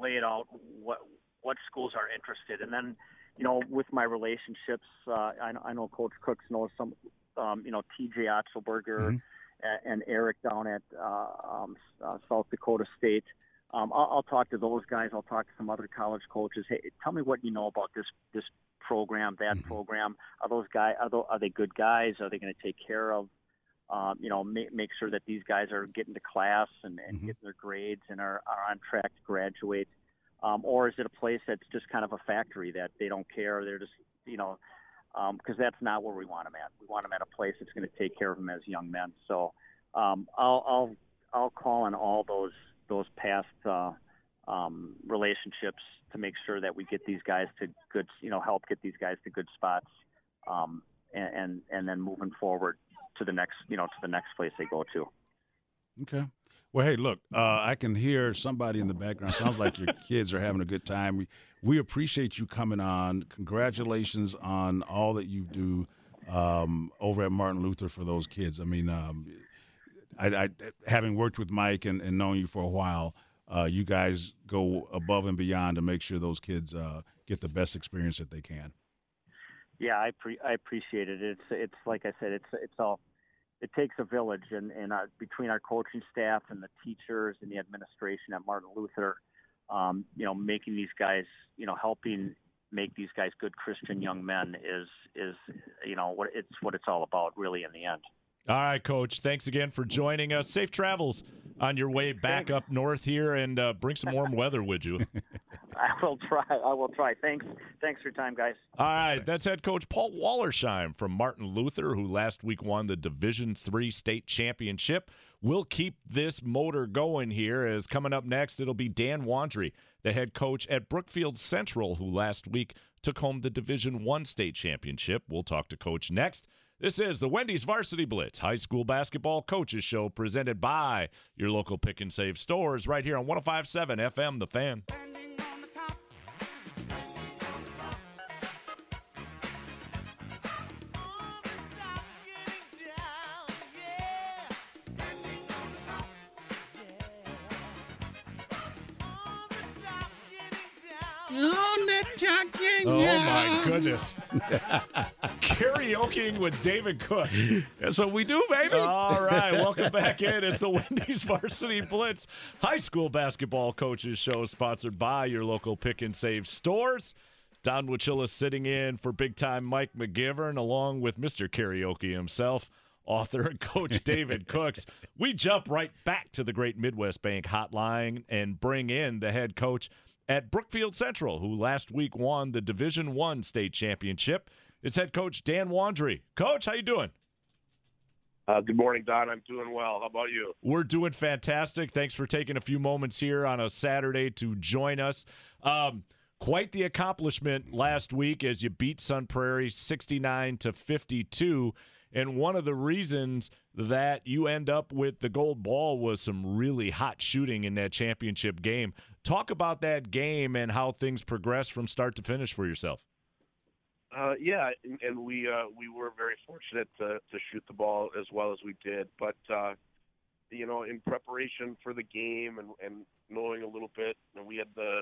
S5: lay it out what what schools are interested and then you know with my relationships uh, I, I know coach cooks knows some um, you know TJ Otzelberger mm-hmm and Eric down at uh, um, uh, South Dakota State. Um, I'll, I'll talk to those guys. I'll talk to some other college coaches. Hey, tell me what you know about this this program, that mm-hmm. program. Are those guys? Are, those, are they good guys? Are they going to take care of um, you know, make, make sure that these guys are getting to class and, and
S3: Mhm.
S5: getting their grades and are, are on track to graduate? Um, or is it a place that's just kind of a factory that they don't care? They're just, you know, because that's not where we want them at. We want them at a place that's going to take care of them as young men. So um, I'll, I'll I'll call on all those those past uh, um, relationships to make sure that we get these guys to good, you know, help get these guys to good spots, um, and, and and then moving forward to the next, you know, to the next place they go to.
S3: Okay. Well, hey, look, uh, I can hear somebody in the background. Sounds like your kids are having a good time. We, we appreciate you coming on. Congratulations on all that you do um, over at Martin Luther for those kids. I mean, um, I, I, having worked with Mike and, and known you for a while, uh, you guys go above and beyond to make sure those kids uh, get the best experience that they can.
S5: Yeah, I pre- I appreciate it. It's it's like I said, it's it's all it takes a village, and and our, between our coaching staff and the teachers and the administration at Martin Luther, um, you know, making these guys, you know, helping make these guys good Christian young men is is you know what it's what it's all about, really, in the end.
S2: All right, Coach. Thanks again for joining us. Safe travels on your way back up north here, and uh, bring some warm weather with you.
S5: I will try. I will try. Thanks. Thanks for your time, guys.
S2: All right, that's head coach Paul Wallersheim from Martin Luther, who last week won the Division Three state championship. We'll keep this motor going here. As coming up next, it'll be Dan Wandry, the head coach at Brookfield Central, who last week took home the Division One state championship. We'll talk to Coach next. This is the Wendy's Varsity Blitz High School Basketball Coaches Show presented by your local pick and save stores right here on 1057 FM The Fan. Goodness. Karaokeing with David Cook.
S3: That's what we do, baby.
S2: All right, welcome back in. It's the Wendy's Varsity Blitz High School Basketball Coaches Show, sponsored by your local pick and save stores. Don Wachilla sitting in for big time Mike McGivern, along with Mr. Karaoke himself, author and coach David Cooks. We jump right back to the Great Midwest Bank hotline and bring in the head coach at Brookfield Central, who last week won the Division One state championship. It's head coach Dan Wandry. Coach, how you doing?
S6: Uh, good morning, Don. I'm doing well. How about you?
S2: We're doing fantastic. Thanks for taking a few moments here on a Saturday to join us. Um, quite the accomplishment last week as you beat Sun Prairie 69 to 52. And one of the reasons that you end up with the gold ball was some really hot shooting in that championship game. Talk about that game and how things progressed from start to finish for yourself.
S6: Uh, yeah, and, we uh, we were very fortunate to, to shoot the ball as well as we did. But uh, you know, in preparation for the game and, and knowing a little bit, we had the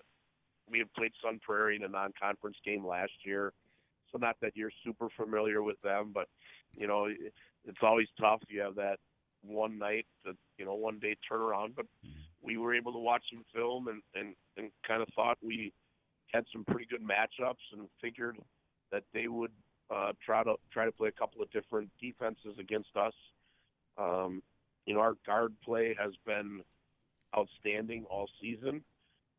S6: we had played Sun Prairie in a non-conference game last year, so not that you're super familiar with them, but you know, it's always tough. You have that one night, to, you know, one day turnaround. But we were able to watch some film and and and kind of thought we had some pretty good matchups and figured that they would uh, try to try to play a couple of different defenses against us. Um, you know, our guard play has been outstanding all season,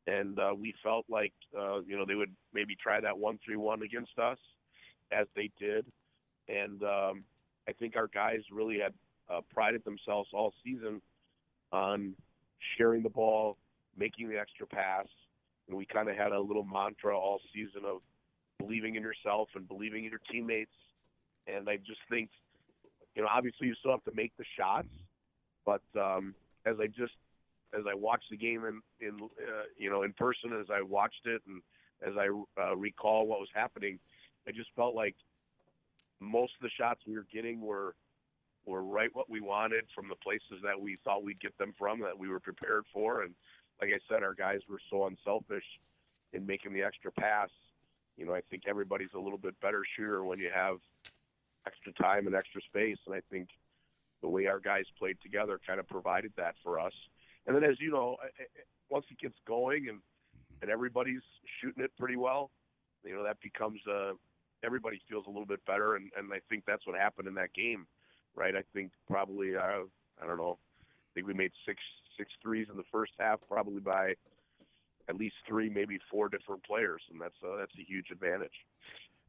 S6: and uh, we felt like uh, you know they would maybe try that one three one against us, as they did, and um, I think our guys really had uh, prided themselves all season on sharing the ball, making the extra pass, and we kind of had a little mantra all season of believing in yourself and believing in your teammates. And I just think, you know, obviously you still have to make the shots, but um, as I just as I watched the game in in uh, you know in person, as I watched it, and as I uh, recall what was happening, I just felt like most of the shots we were getting were were right what we wanted from the places that we thought we'd get them from that we were prepared for. And like I said our guys were so unselfish in making the extra pass. You know I think everybody's a little bit better shooter when you have extra time and extra space. And I think the way our guys played together kind of provided that for us. And then as you know once it gets going and and everybody's shooting it pretty well you know that becomes uh everybody feels a little bit better and and I think that's what happened in that game right? I think probably uh, I don't know. I think we made six six threes in the first half, probably by at least three, maybe four different players, and that's uh, that's a huge advantage.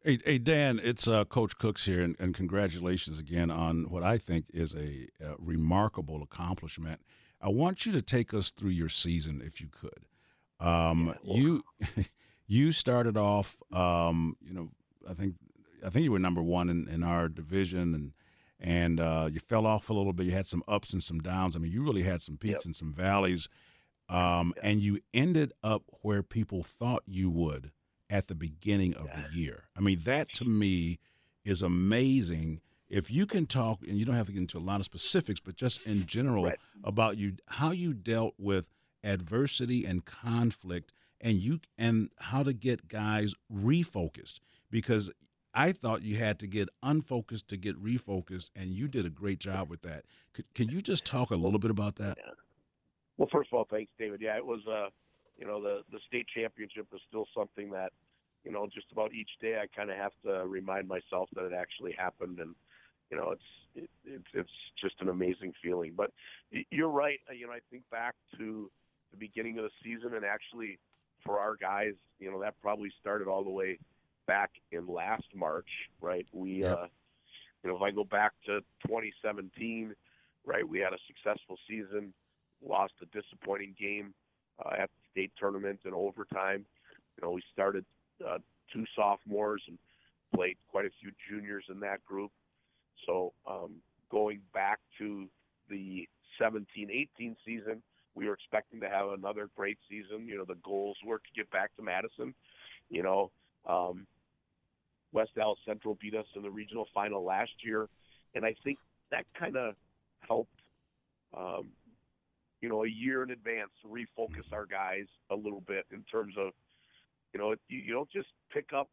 S3: Hey, hey Dan, it's uh, Coach Cooks here, and, and, congratulations again on what I think is a, a, remarkable accomplishment. I want you to take us through your season, if you could. Um, yeah, you you started off, um, you know, I think I think you were number one in, in our division, and and uh, you fell off a little bit. You had some ups and some downs. I mean, you really had some peaks yep. and some valleys, um, and you ended up where people thought you would at the beginning of the year. I mean, that to me is amazing. If you can talk, and you don't have to get into a lot of specifics, but just in general right. about you, how you dealt with adversity and conflict, and you and how to get guys refocused. Because I thought you had to get unfocused to get refocused, and you did a great job with that. Could, can you just talk a little bit about that?
S6: Yeah. Well, first of all, thanks, David. Yeah, it was. Uh, you know, the the state championship is still something that, you know, just about each day I kind of have to remind myself that it actually happened, and you know, it's it, it's it's just an amazing feeling. But you're right. You know, I think back to the beginning of the season, and actually for our guys, you know, that probably started all the way back in last March, right? We, yep. uh, you know, if I go back to 2017, right, we had a successful season, lost a disappointing game uh, at the state tournament in overtime. You know, we started uh, two sophomores and played quite a few juniors in that group. So um, going back to the 17-18 season, we were expecting to have another great season. You know, the goals were to get back to Madison. You know, um, West Allis Central beat us in the regional final last year, and I think that kind of helped um, you know, a year in advance to refocus our guys a little bit in terms of, you know, you, you don't just pick up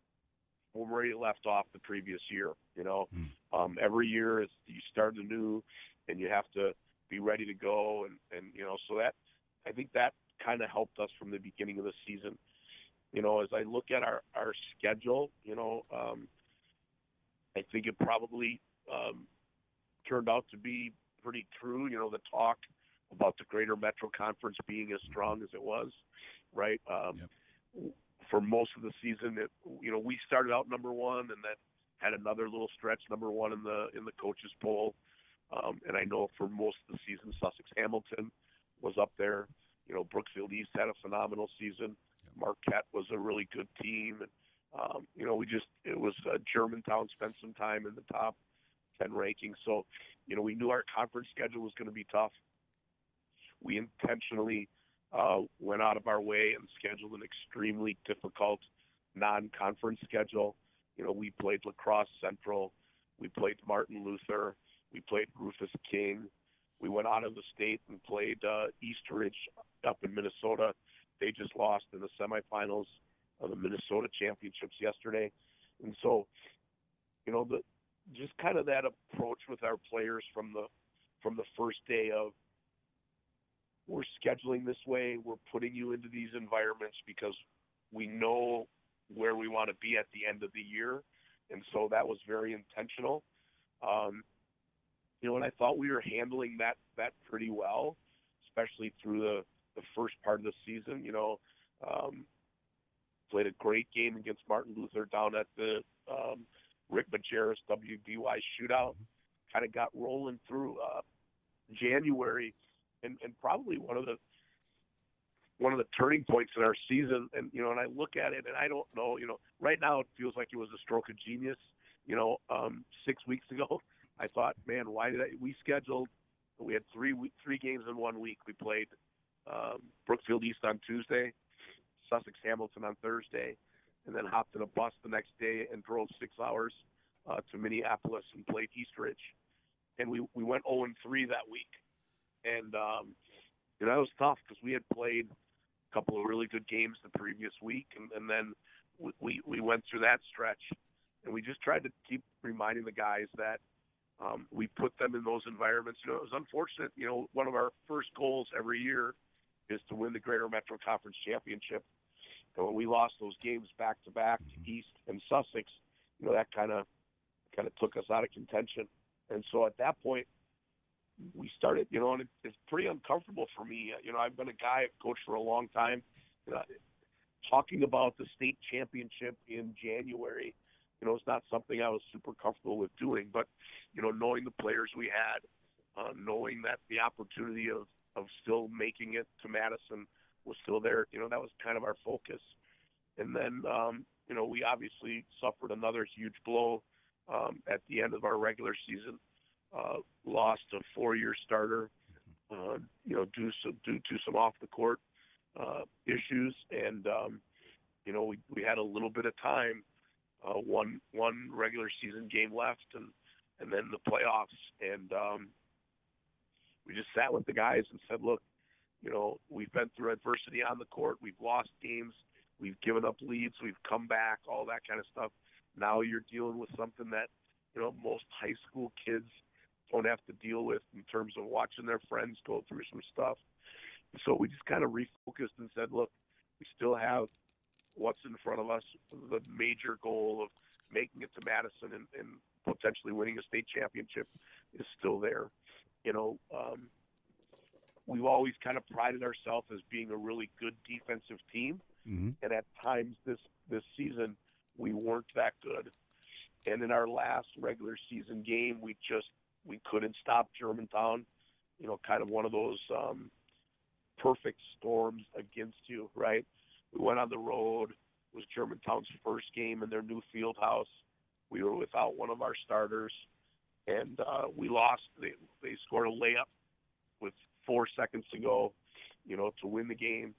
S6: where you left off the previous year. You know, mm. um, every year is you start anew, and you have to be ready to go, and and you know, so that I think that kind of helped us from the beginning of the season. You know, as I look at our our schedule, you know, um, I think it probably um, turned out to be pretty true. You know, the talk about the Greater Metro Conference being as strong as it was, right? Um, yep. For most of the season, it, you know, we started out number one, and then had another little stretch number one in the in the coaches poll. Um, and I know for most of the season, Sussex Hamilton was up there. You know, Brookfield East had a phenomenal season. Marquette was a really good team. And, um, you know, we just it was uh, Germantown spent some time in the top ten rankings. So, you know, we knew our conference schedule was going to be tough. We intentionally uh, went out of our way and scheduled an extremely difficult non-conference schedule. You know, we played La Crosse Central, we played Martin Luther, we played Rufus King. We went out of the state and played uh, East Ridge up in Minnesota. They just lost in the semifinals of the Minnesota Championships yesterday, and so, you know, the just kind of that approach with our players from the from the first day of we're scheduling this way. We're putting you into these environments because we know where we want to be at the end of the year, and so that was very intentional. Um, you know, and I thought we were handling that that pretty well, especially through the the first part of the season. You know, um, played a great game against Martin Luther down at the um, Rick Majerus WBY shootout. Kind of got rolling through uh, January and, and probably one of the one of the turning points in our season. And you know, and I look at it, and I don't know. You know, right now it feels like it was a stroke of genius. You know, um, six weeks ago, I thought, man, why did I? We scheduled. We had three three games in one week. We played um, Brookfield East on Tuesday, Sussex Hamilton on Thursday, and then hopped in a bus the next day and drove six hours uh, to Minneapolis and played East Ridge. And we we went 0 and 3 that week and um, you know that was tough because we had played a couple of really good games the previous week, and, and then we we went through that stretch, and we just tried to keep reminding the guys that um, we put them in those environments. You know, it was unfortunate. You know, one of our first goals every year is to win the Greater Metro Conference Championship. And when we lost those games back to back to East and Sussex, you know that kind of kind of took us out of contention. And so at that point, we started, you know, and it, it's pretty uncomfortable for me. You know, I've been a guy, I've coached for a long time. You know, talking about the state championship in January, you know, it's not something I was super comfortable with doing. But, you know, knowing the players we had, uh, knowing that the opportunity of, of still making it to Madison was still there, you know, that was kind of our focus. And then, um, you know, we obviously suffered another huge blow um, at the end of our regular season uh, lost a four-year starter, uh, you know, due some due to some off the court uh, issues, and um, you know, we we had a little bit of time, uh, one one regular season game left, and and then the playoffs, and um, we just sat with the guys and said, look, you know, we've been through adversity on the court, we've lost games, we've given up leads, we've come back, all that kind of stuff. Now you're dealing with something that you know most high school kids don't have to deal with in terms of watching their friends go through some stuff. So we just kind of refocused and said, look, we still have what's in front of us. The major goal of making it to Madison and, and potentially winning a state championship is still there. You know, um, we've always kind of prided ourselves as being a really good defensive team,
S3: Mm-hmm.
S6: and at times this this season we weren't that good. And in our last regular season game, we just we couldn't stop Germantown. You know, kind of one of those um, perfect storms against you, right? We went on the road. It was Germantown's first game in their new field house. We were without one of our starters, and uh, we lost. They they scored a layup with four seconds to go, you know, to win the game.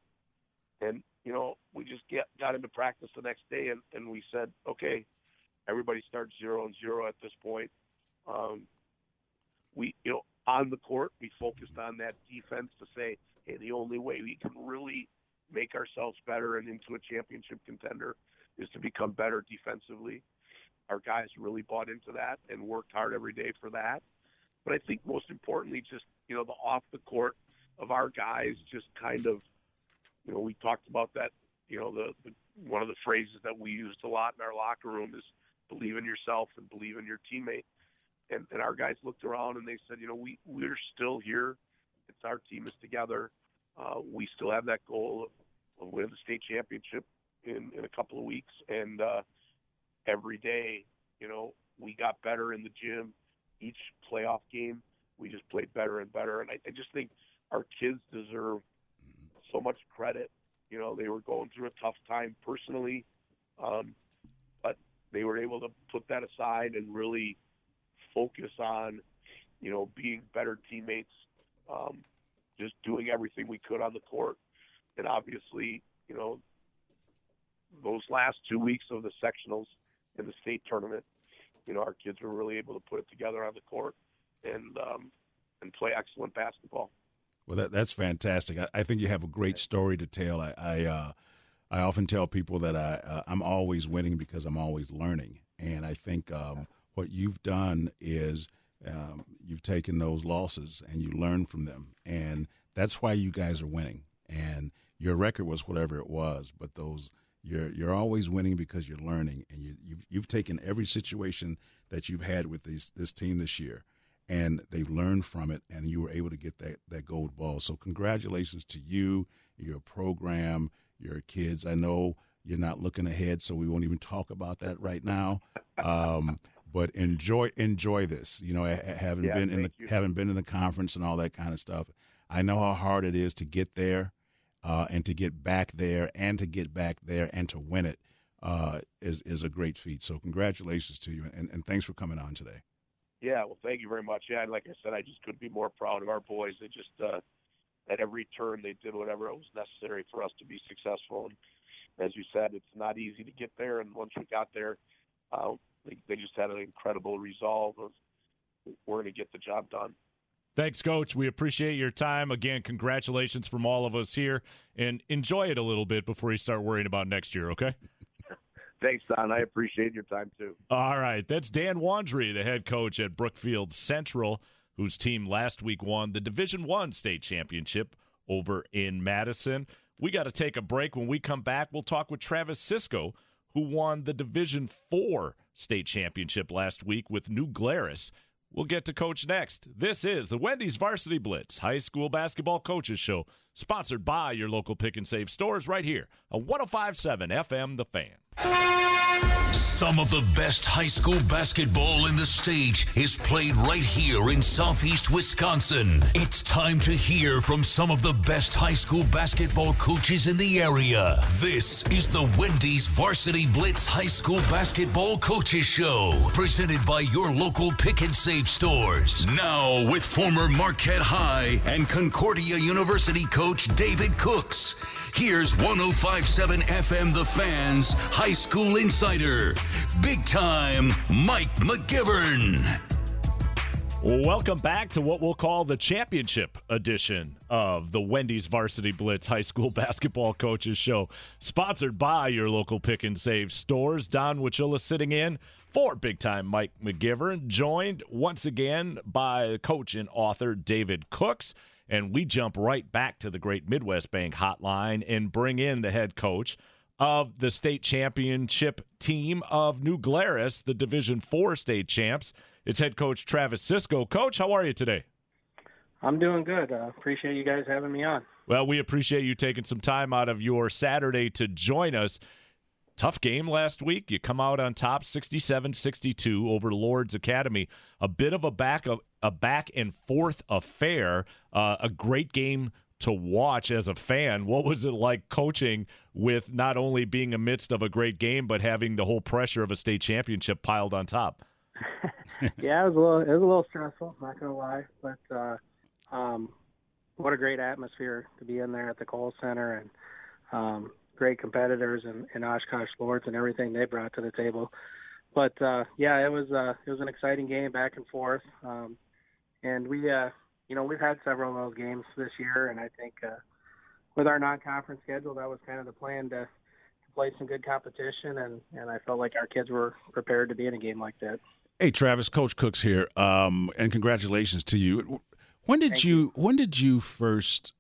S6: And you know, we just get got into practice the next day, and and we said, okay, everybody starts zero and zero at this point. Um, we, you know, on the court, we focused on that defense to say, hey, the only way we can really make ourselves better and into a championship contender is to become better defensively. Our guys really bought into that and worked hard every day for that. But I think most importantly, just you know, the off the court of our guys, just kind of, you know, we talked about that. You know, the, the one of the phrases that we used a lot in our locker room is believe in yourself and believe in your teammate and, and our guys looked around and they said, you know, we we're still here. It's our team is together. Uh, we still have that goal of, of winning the state championship in, in a couple of weeks. And uh, every day, you know, we got better in the gym. Each playoff game, we just played better and better. And I, I just think our kids deserve so much credit. You know, they were going through a tough time personally, um, but they were able to put that aside and really focus on, you know, being better teammates, um, just doing everything we could on the court. And obviously, you know, those last two weeks of the sectionals in the state tournament, you know, our kids were really able to put it together on the court and um, and play excellent basketball.
S3: Well, that, that's fantastic. I, I, think you have a great story to tell. I I, uh, I often tell people that I uh, I'm always winning because I'm always learning, and I think um, what you've done is um, you've taken those losses and you learn from them, and that's why you guys are winning. And your record was whatever it was, but those you're you're always winning because you're learning, and you you've, you've taken every situation that you've had with this this team this year, and they've learned from it, and you were able to get that that gold ball. So congratulations to you, your program, your kids. I know you're not looking ahead, so we won't even talk about that right now. Um, but enjoy enjoy this. You know, having
S6: yeah,
S3: been in the
S6: you.
S3: having been in the conference and all that kind of stuff. I know how hard it is to get there, uh, and to get back there, and to get back there, and to win it uh, is is a great feat. So congratulations to you, and, and thanks for coming on today.
S6: Yeah, well, thank you very much. Yeah, and like I said, I just couldn't be more proud of our boys. They just uh, at every turn they did whatever was necessary for us to be successful. And as you said, it's not easy to get there, and once we got there, uh, they, they just had an incredible resolve of we're going to get the job done.
S2: Thanks, Coach. We appreciate your time. Again, congratulations from all of us here, and enjoy it a little bit before you start worrying about next year, okay?
S6: Thanks, Don. I appreciate your time, too.
S2: All right. That's Dan Wandry, the head coach at Brookfield Central, whose team last week won the Division One state championship over in Madison. We got to take a break. When we come back, we'll talk with Travis Cisco, who won the Division Four state championship last week with New Glarus. We'll get to Coach next. This is the Wendy's Varsity Blitz High School Basketball Coaches Show, sponsored by your local pick and save stores right here on 1057 FM The Fan.
S1: Some of the best high school basketball in the state is played right here in southeast Wisconsin. It's time to hear from some of the best high school basketball coaches in the area. This is the Wendy's Varsity Blitz High School Basketball Coaches Show, presented by your local pick and save stores. Now, with former Marquette High and Concordia University coach David Cooks. Here's 1057 FM The Fans High School Insider, big time Mike McGivern.
S2: Welcome back to what we'll call the championship edition of the Wendy's Varsity Blitz High School Basketball Coaches Show, sponsored by your local pick and save stores. Don Wachilla sitting in for big time Mike McGivern, joined once again by coach and author David Cooks. And we jump right back to the Great Midwest Bank hotline and bring in the head coach of the state championship team of New Glarus, the Division Four state champs. It's head coach Travis Cisco. Coach, how are you today?
S7: I'm doing good. Uh, appreciate you guys having me on.
S2: Well, we appreciate you taking some time out of your Saturday to join us. Tough game last week. You come out on top 67-62 over Lourdes Academy. A bit of a back a back and forth affair. Uh, a great game to watch as a fan. What was it like coaching with not only being amidst of a great game but having the whole pressure of a state championship piled on top?
S7: yeah, it was a little it was a little stressful, not gonna lie. But uh um what a great atmosphere to be in there at the Kohl Center and um great competitors and, and Oshkosh Lourdes and everything they brought to the table. But uh, yeah, it was uh, it was an exciting game back and forth, um, and we uh, you know we've had several of those games this year, and I think uh, with our non-conference schedule, that was kind of the plan to, to play some good competition, and and I felt like our kids were prepared to be in a game like that.
S3: Hey, Travis, Coach Cooks here, um, and congratulations to you. When did you,
S7: you
S3: when did you first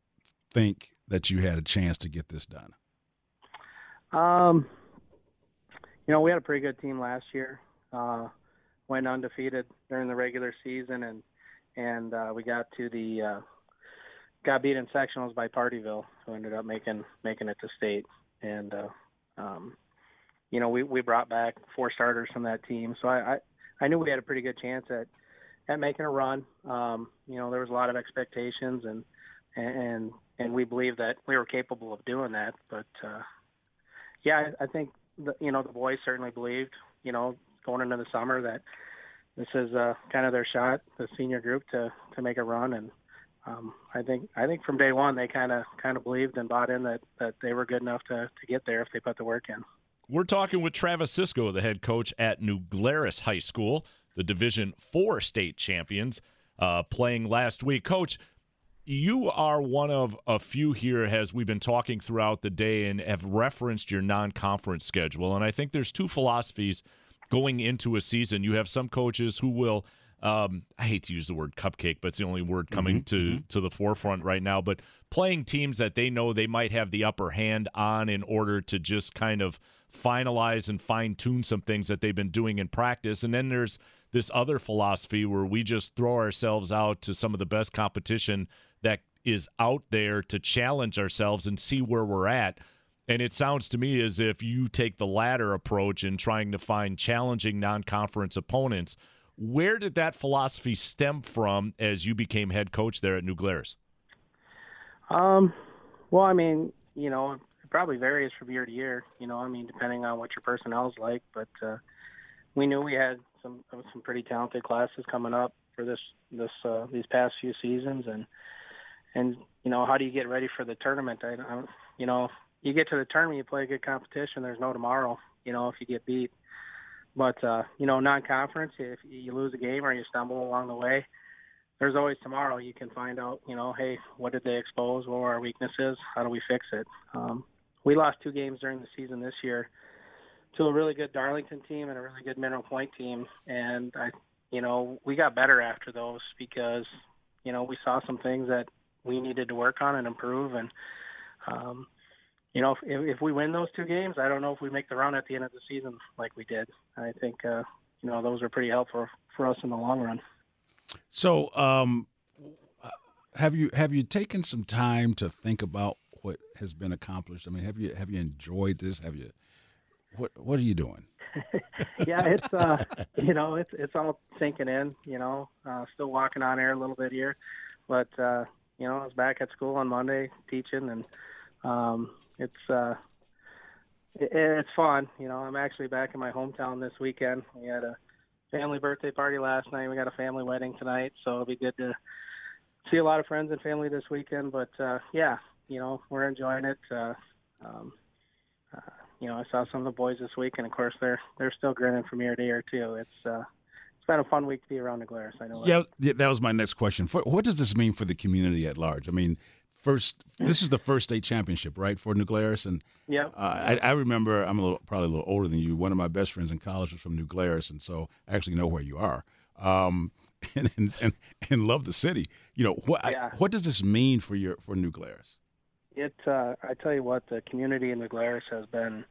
S3: think that you had a chance to get this done?
S7: Um, you know, we had a pretty good team last year. Uh, went undefeated during the regular season, and and uh, we got to the uh, got beat in sectionals by Pardeeville, who ended up making making it to state. And uh, um, you know, we we brought back four starters from that team, so I, I I knew we had a pretty good chance at at making a run. Um, you know, there was a lot of expectations, and and and we believed that we were capable of doing that, but. Uh, yeah, I, I think the, you know the boys certainly believed, you know, going into the summer that this is uh, kind of their shot, the senior group, to to make a run, and um, I think I think from day one they kind of kind of believed and bought in that that they were good enough to to get there if they put the work in.
S2: We're talking with Travis Cisco, the head coach at New Glarus High School, the Division Four state champions, uh, playing last week. Coach, you are one of a few here as we've been talking throughout the day and have referenced your non-conference schedule and i think there's two philosophies going into a season you have some coaches who will um, i hate to use the word cupcake but it's the only word coming
S3: mm-hmm,
S2: to
S3: mm-hmm.
S2: to the forefront right now but playing teams that they know they might have the upper hand on in order to just kind of finalize and fine tune some things that they've been doing in practice and then there's this other philosophy where we just throw ourselves out to some of the best competition that is out there to challenge ourselves and see where we're at. And it sounds to me as if you take the latter approach in trying to find challenging non conference opponents. Where did that philosophy stem from as you became head coach there at New Glarus?
S7: Um, well, I mean, you know, it probably varies from year to year. You know, I mean, depending on what your personnel's like. But uh, we knew we had some some pretty talented classes coming up for this this uh, these past few seasons, and and you know how do you get ready for the tournament? I, I you know you get to the tournament, you play a good competition. There's no tomorrow. You know if you get beat, but uh, you know non-conference, if you lose a game or you stumble along the way, there's always tomorrow. You can find out. You know, hey, what did they expose? What were our weaknesses? How do we fix it? Um, we lost two games during the season this year to a really good Darlington team and a really good Mineral Point team, and I, you know, we got better after those because you know we saw some things that we needed to work on and improve. And um, you know, if, if we win those two games, I don't know if we make the run at the end of the season like we did. I think uh, you know those are pretty helpful for us in the long run.
S3: So, um, have you have you taken some time to think about what has been accomplished? I mean, have you have you enjoyed this? Have you what what are you doing?
S7: yeah, it's uh, you know, it's it's all sinking in. You know, uh, still walking on air a little bit here, but uh, you know, I was back at school on Monday teaching, and um, it's uh, it, it's fun. You know, I'm actually back in my hometown this weekend. We had a family birthday party last night. We got a family wedding tonight, so it'll be good to see a lot of friends and family this weekend. But uh, yeah, you know, we're enjoying it. Uh, um, uh, you know, I saw some of the boys this week, and of course, they're they're still grinning from ear to ear too. It's uh, it's been a fun week to be around the Glarus. I know.
S3: Yeah, yeah, that was my next question. For, what does this mean for the community at large? I mean, first, this is the first state championship, right, for New Glarus, and
S7: yeah,
S3: uh, I, I remember I'm a little, probably a little older than you. One of my best friends in college was from New Glarus, and so I actually know where you are. Um, and, and, and and love the city. You know what?
S7: Yeah.
S3: I, what does this mean for your for New Glarus?
S7: It, uh, I tell you what, the community in Glarus has been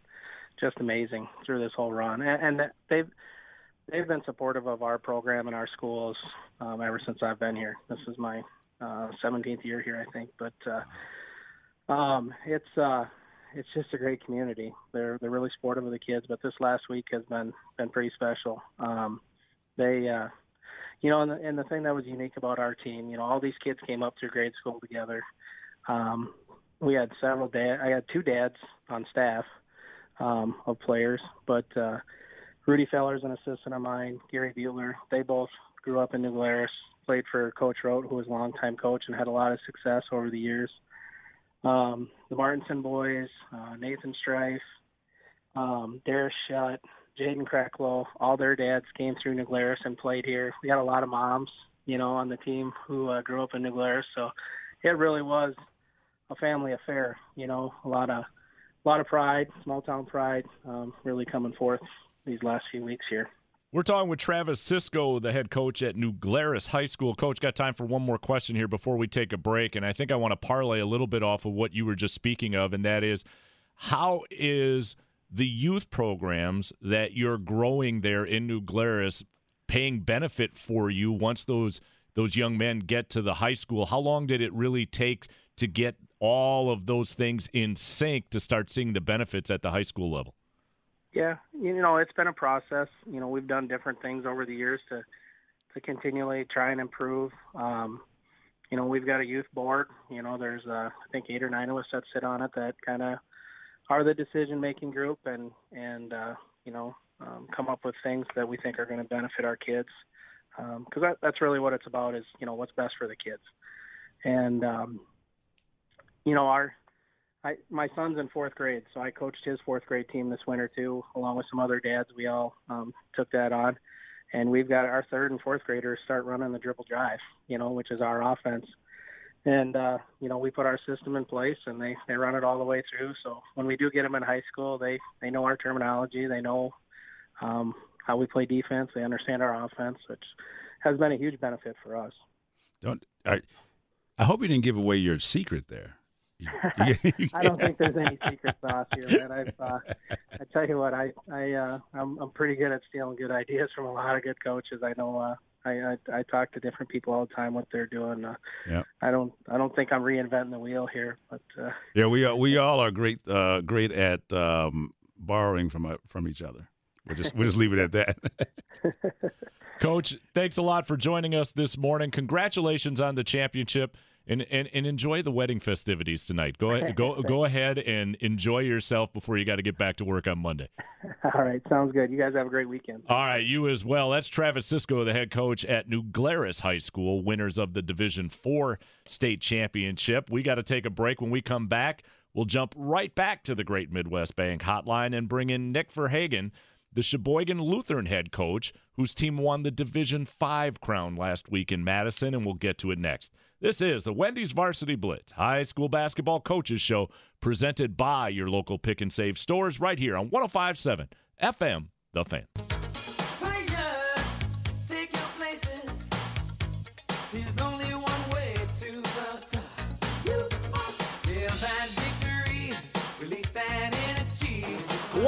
S7: just amazing through this whole run, and, and they've they've been supportive of our program and our schools um, ever since I've been here. This is my uh, 17th year here, I think, but uh, um, it's uh, it's just a great community. They're they're really supportive of the kids, but this last week has been been pretty special. Um, they uh, you know, and the, and the thing that was unique about our team, you know, all these kids came up through grade school together. Um, we had several dad. I had two dads on staff um, of players, but uh, Rudy Feller's an assistant of mine. Gary Bueller. They both grew up in New Glarus, played for Coach Rote, who was a longtime coach and had a lot of success over the years. Um, the Martinson boys, uh, Nathan Strife, um, Darius Shutt, Jaden Cracklow, all their dads came through New Glarus and played here. We had a lot of moms, you know, on the team who uh, grew up in New Glarus, so it really was a family affair. You know, a lot of a lot of pride, small town pride, um, really coming forth these last few weeks here.
S2: We're talking with Travis Cisco, the head coach at New Glarus High School. Coach, got time for one more question here before we take a break, and I think I want to parlay a little bit off of what you were just speaking of, and that is how is the youth programs that you're growing there in New Glarus paying benefit for you once those those young men get to the high school? How long did it really take to get all of those things in sync to start seeing the benefits at the high school level?
S7: Yeah, you know, it's been a process. You know, we've done different things over the years to to continually try and improve. Um, you know, we've got a youth board. You know, there's uh, I think eight or nine of us that sit on it that kind of are the decision making group and and uh, you know um, come up with things that we think are going to benefit our kids because um, that, that's really what it's about is you know what's best for the kids and um, you know our I, my son's in fourth grade so I coached his fourth grade team this winter too along with some other dads. We all um, took that on. And we've got our third and fourth graders start running the dribble drive you know which is our offense. And uh, you know we put our system in place and they they run it all the way through. So when we do get them in high school they they know our terminology. They know um, how we play defense. They understand our offense which has been a huge benefit for us.
S3: Don't I, I hope you didn't give away your secret there.
S7: I don't think there's any secret sauce here, man. I've, uh, I tell you what, I, I, uh, I'm, I'm pretty good at stealing good ideas from a lot of good coaches. I know, uh, I, I, I talk to different people all the time what they're doing. Uh,
S3: Yeah.
S7: I don't, I don't think I'm reinventing the wheel here, but uh,
S3: Yeah, we are, we all are great uh, great at um, borrowing from uh, from each other. We'll just we'll just leave it at that.
S2: Coach, thanks a lot for joining us this morning. Congratulations on the championship. And, and, and enjoy the wedding festivities tonight. Go ahead, go go ahead and enjoy yourself before you got to get back to work on Monday.
S7: all right, sounds good. You guys have a great weekend.
S2: All right, you as well. That's Travis Cisco, the head coach at New Glarus High School, winners of the Division Four state championship. We got to take a break. When we come back, we'll jump right back to the Great Midwest Bank Hotline and bring in Nick Verhagen, the Sheboygan Lutheran head coach, whose team won the Division Five crown last week in Madison, and we'll get to it next. This is the Wendy's Varsity Blitz High School Basketball Coaches Show, presented by your local pick and save stores right here on 1057 FM, The Fan.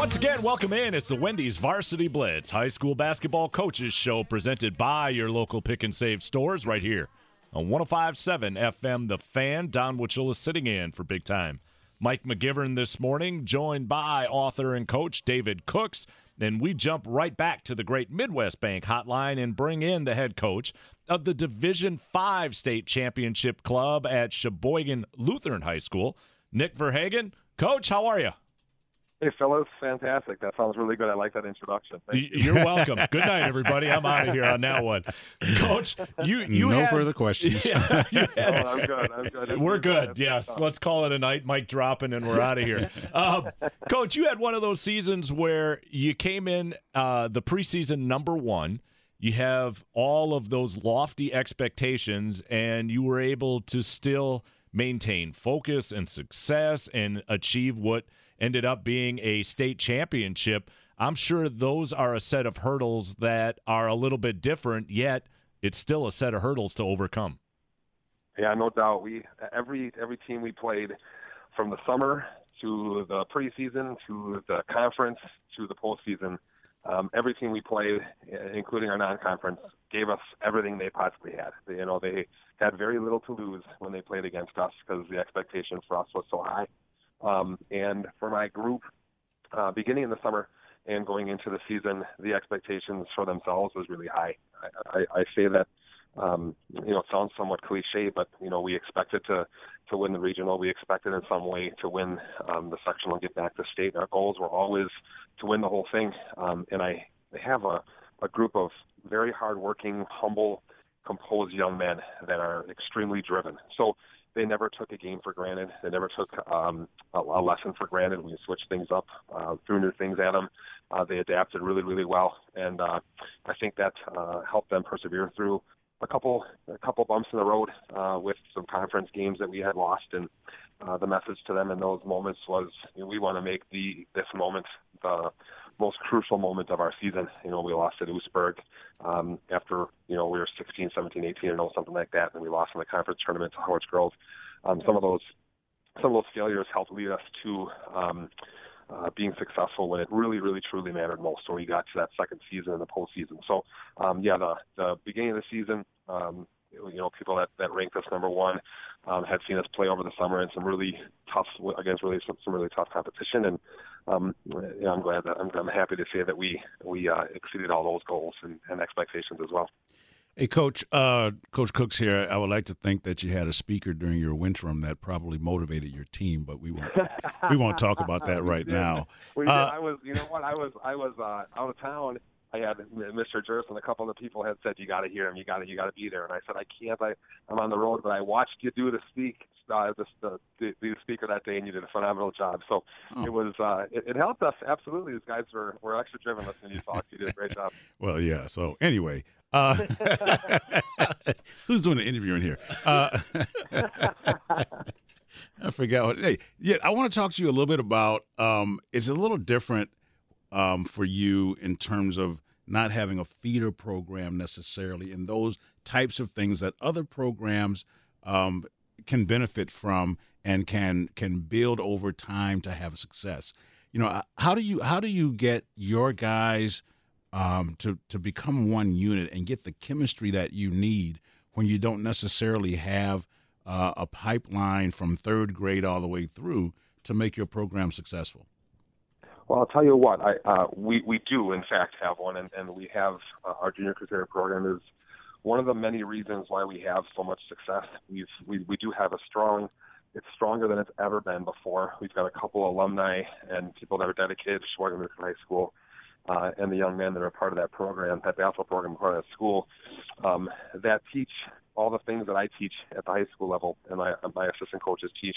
S2: Once again, welcome in. It's the Wendy's Varsity Blitz High School Basketball Coaches Show presented by your local pick and save stores right here on 1057 FM The Fan. Don Wachula sitting in for big time. Mike McGivern this morning, joined by author and coach David Cooks. Then we jump right back to the great Midwest Bank hotline and bring in the head coach of the Division 5 state championship club at Sheboygan Lutheran High School, Nick Verhagen. Coach, how are you?
S8: Hey, fellas, fantastic. That sounds really good. I like that introduction. Thank
S2: you. You're welcome. Good night, everybody. I'm out of here on that one. Coach, you, you
S3: no
S2: had,
S3: further questions.
S2: Yeah, you
S8: oh, I'm good. I'm good.
S2: we're good.
S8: That's
S2: Yes.
S8: awesome.
S2: Let's call it a night. Mic dropping, and we're out of here. Um, Coach, you had one of those seasons where you came in uh, the preseason number one. You have all of those lofty expectations, and you were able to still maintain focus and success and achieve what ended up being a state championship. I'm sure those are a set of hurdles that are a little bit different, yet it's still a set of hurdles to overcome.
S8: Yeah, no doubt. We every every team we played, from the summer to the preseason to the conference to the postseason, um, every team we played, including our non-conference, gave us everything they possibly had. You know, they had very little to lose when they played against us because the expectation for us was so high. Um, and for my group, uh, beginning in the summer and going into the season, the expectations for themselves was really high. I, I, I say that um, you know, it sounds somewhat cliche, but you know, we expected to to win the regional. We expected in some way to win um, the sectional and get back to state. Our goals were always to win the whole thing. Um, and I have a a group of very hardworking, humble, composed young men that are extremely driven. So they never took a game for granted. They never took um, a, a lesson for granted. We switched things up, uh, threw new things at them. Uh, they adapted really, really well, and uh, I think that uh, helped them persevere through a couple a couple bumps in the road uh, with some conference games that we had lost, and uh, the message to them in those moments was you know, we want to make the this moment the most crucial moment of our season. You know, we lost at Oosburg um, after you know we were 16, 17, 18, or no something like that, and we lost in the conference tournament to Howard's Grove. Um, some of those some of those failures helped lead us to um, uh, being successful when it really, really, truly mattered most. When we got to that second season and the postseason. So, um, yeah, the, the beginning of the season, um, you know, people that, that ranked us number one um, had seen us play over the summer in some really tough against really some, some really tough competition, and um, you know, I'm glad that I'm, I'm happy to say that we we uh, exceeded all those goals and, and expectations as well.
S3: Hey, Coach. Uh, Coach Cooks here. I would like to think that you had a speaker during your interim that probably motivated your team, but we won't. we won't talk about that right now. Uh,
S8: I was, you know what? I was, I was uh, out of town. I had Mr. And a couple of the people had said, "You got to hear him. You got to, you got to be there." And I said, "I can't. I, I'm on the road, but I watched you do the speak, uh, the, the, the, the speaker that day, and you did a phenomenal job. So
S3: Oh.
S8: it was, uh, it, it helped us absolutely. These guys were, were extra driven listening to you talk. You did a great job.
S3: Well, yeah. So anyway, uh, who's doing the interviewing here? Uh, I forgot what. Hey, yeah, I want to talk to you a little bit about. Um, it's a little different um, for you in terms of not having a feeder program necessarily, and those types of things that other programs um, can benefit from and can can build over time to have success. You know, how do you how do you get your guys um, to to become one unit and get the chemistry that you need when you don't necessarily have uh, a pipeline from third grade all the way through to make your program successful?
S8: Well, I'll tell you what. I uh, we we do in fact have one, and, and we have uh, our junior crusader program is one of the many reasons why we have so much success. We've we we do have a strong. It's stronger than it's ever been before. We've got a couple alumni and people that are dedicated to Sheboygan Lutheran High School, uh, and the young men that are part of that program, that basketball program, part of that school, um, that teach all the things that I teach at the high school level, and my my assistant coaches teach.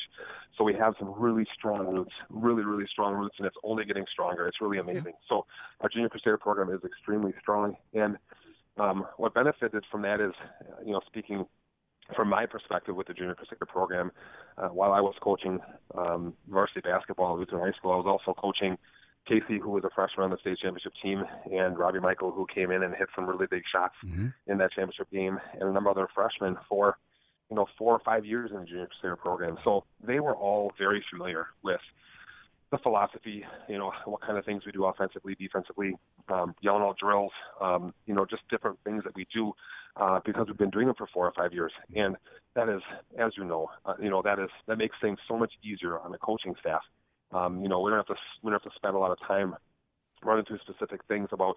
S8: So we have some really strong roots, really really strong roots, and it's only getting stronger. It's really amazing. So our junior crusader program is extremely strong, and um, what benefited from that is, you know, speaking from my perspective with the junior crusader program, uh, while I was coaching um, varsity basketball at Lutheran High School, I was also coaching Casey, who was a freshman on the state championship team, and Robbie Michael, who came in and hit some really big shots in that championship game, and a number of other freshmen for, you know, four or five years in the junior senior program. So they were all very familiar with the philosophy, you know, what kind of things we do offensively, defensively, um, yelling out drills, um, you know, just different things that we do uh, because we've been doing them for four or five years, and that is, as you know, uh, you know that is that makes things so much easier on the coaching staff. Um, you know, we don't have to we don't have to spend a lot of time running through specific things about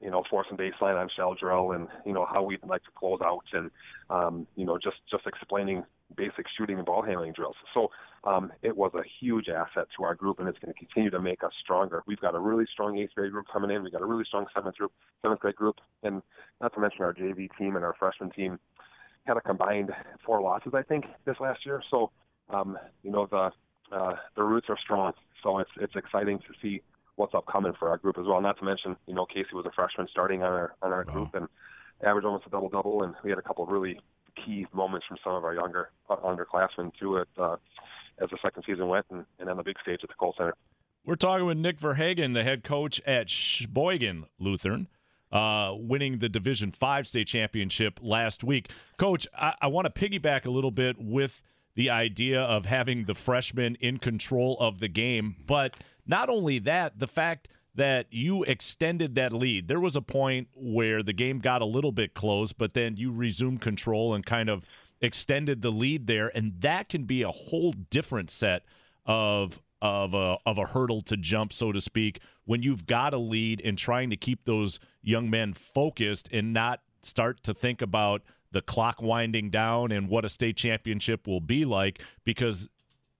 S8: you know force and baseline on shell drill and you know how we'd like to close out and um, you know just just explaining basic shooting and ball handling drills. So um, it was a huge asset to our group, and it's going to continue to make us stronger. We've got a really strong eighth grade group coming in. We've got a really strong seventh group, seventh grade group, and not to mention our JV team and our freshman team had a combined four losses, I think, this last year. So um, you know the uh, the roots are strong. So it's it's exciting to see what's upcoming for our group as well. Not to mention, you know, Casey was a freshman starting on our on our wow. group and averaged almost a double double, and we had a couple of really key moments from some of our younger uh, underclassmen too it uh, as the second season went and, and on the big stage at the Kohl Center.
S2: We're talking with Nick Verhagen, the head coach at Sheboygan Lutheran. Uh, winning the Division Five state championship last week. Coach, I, I want to piggyback a little bit with the idea of having the freshmen in control of the game, but not only that, the fact that you extended that lead. There was a point where the game got a little bit close, but then you resumed control and kind of extended the lead there, and that can be a whole different set of of a of a hurdle to jump, so to speak, when you've got a lead and trying to keep those young men focused and not start to think about the clock winding down and what a state championship will be like because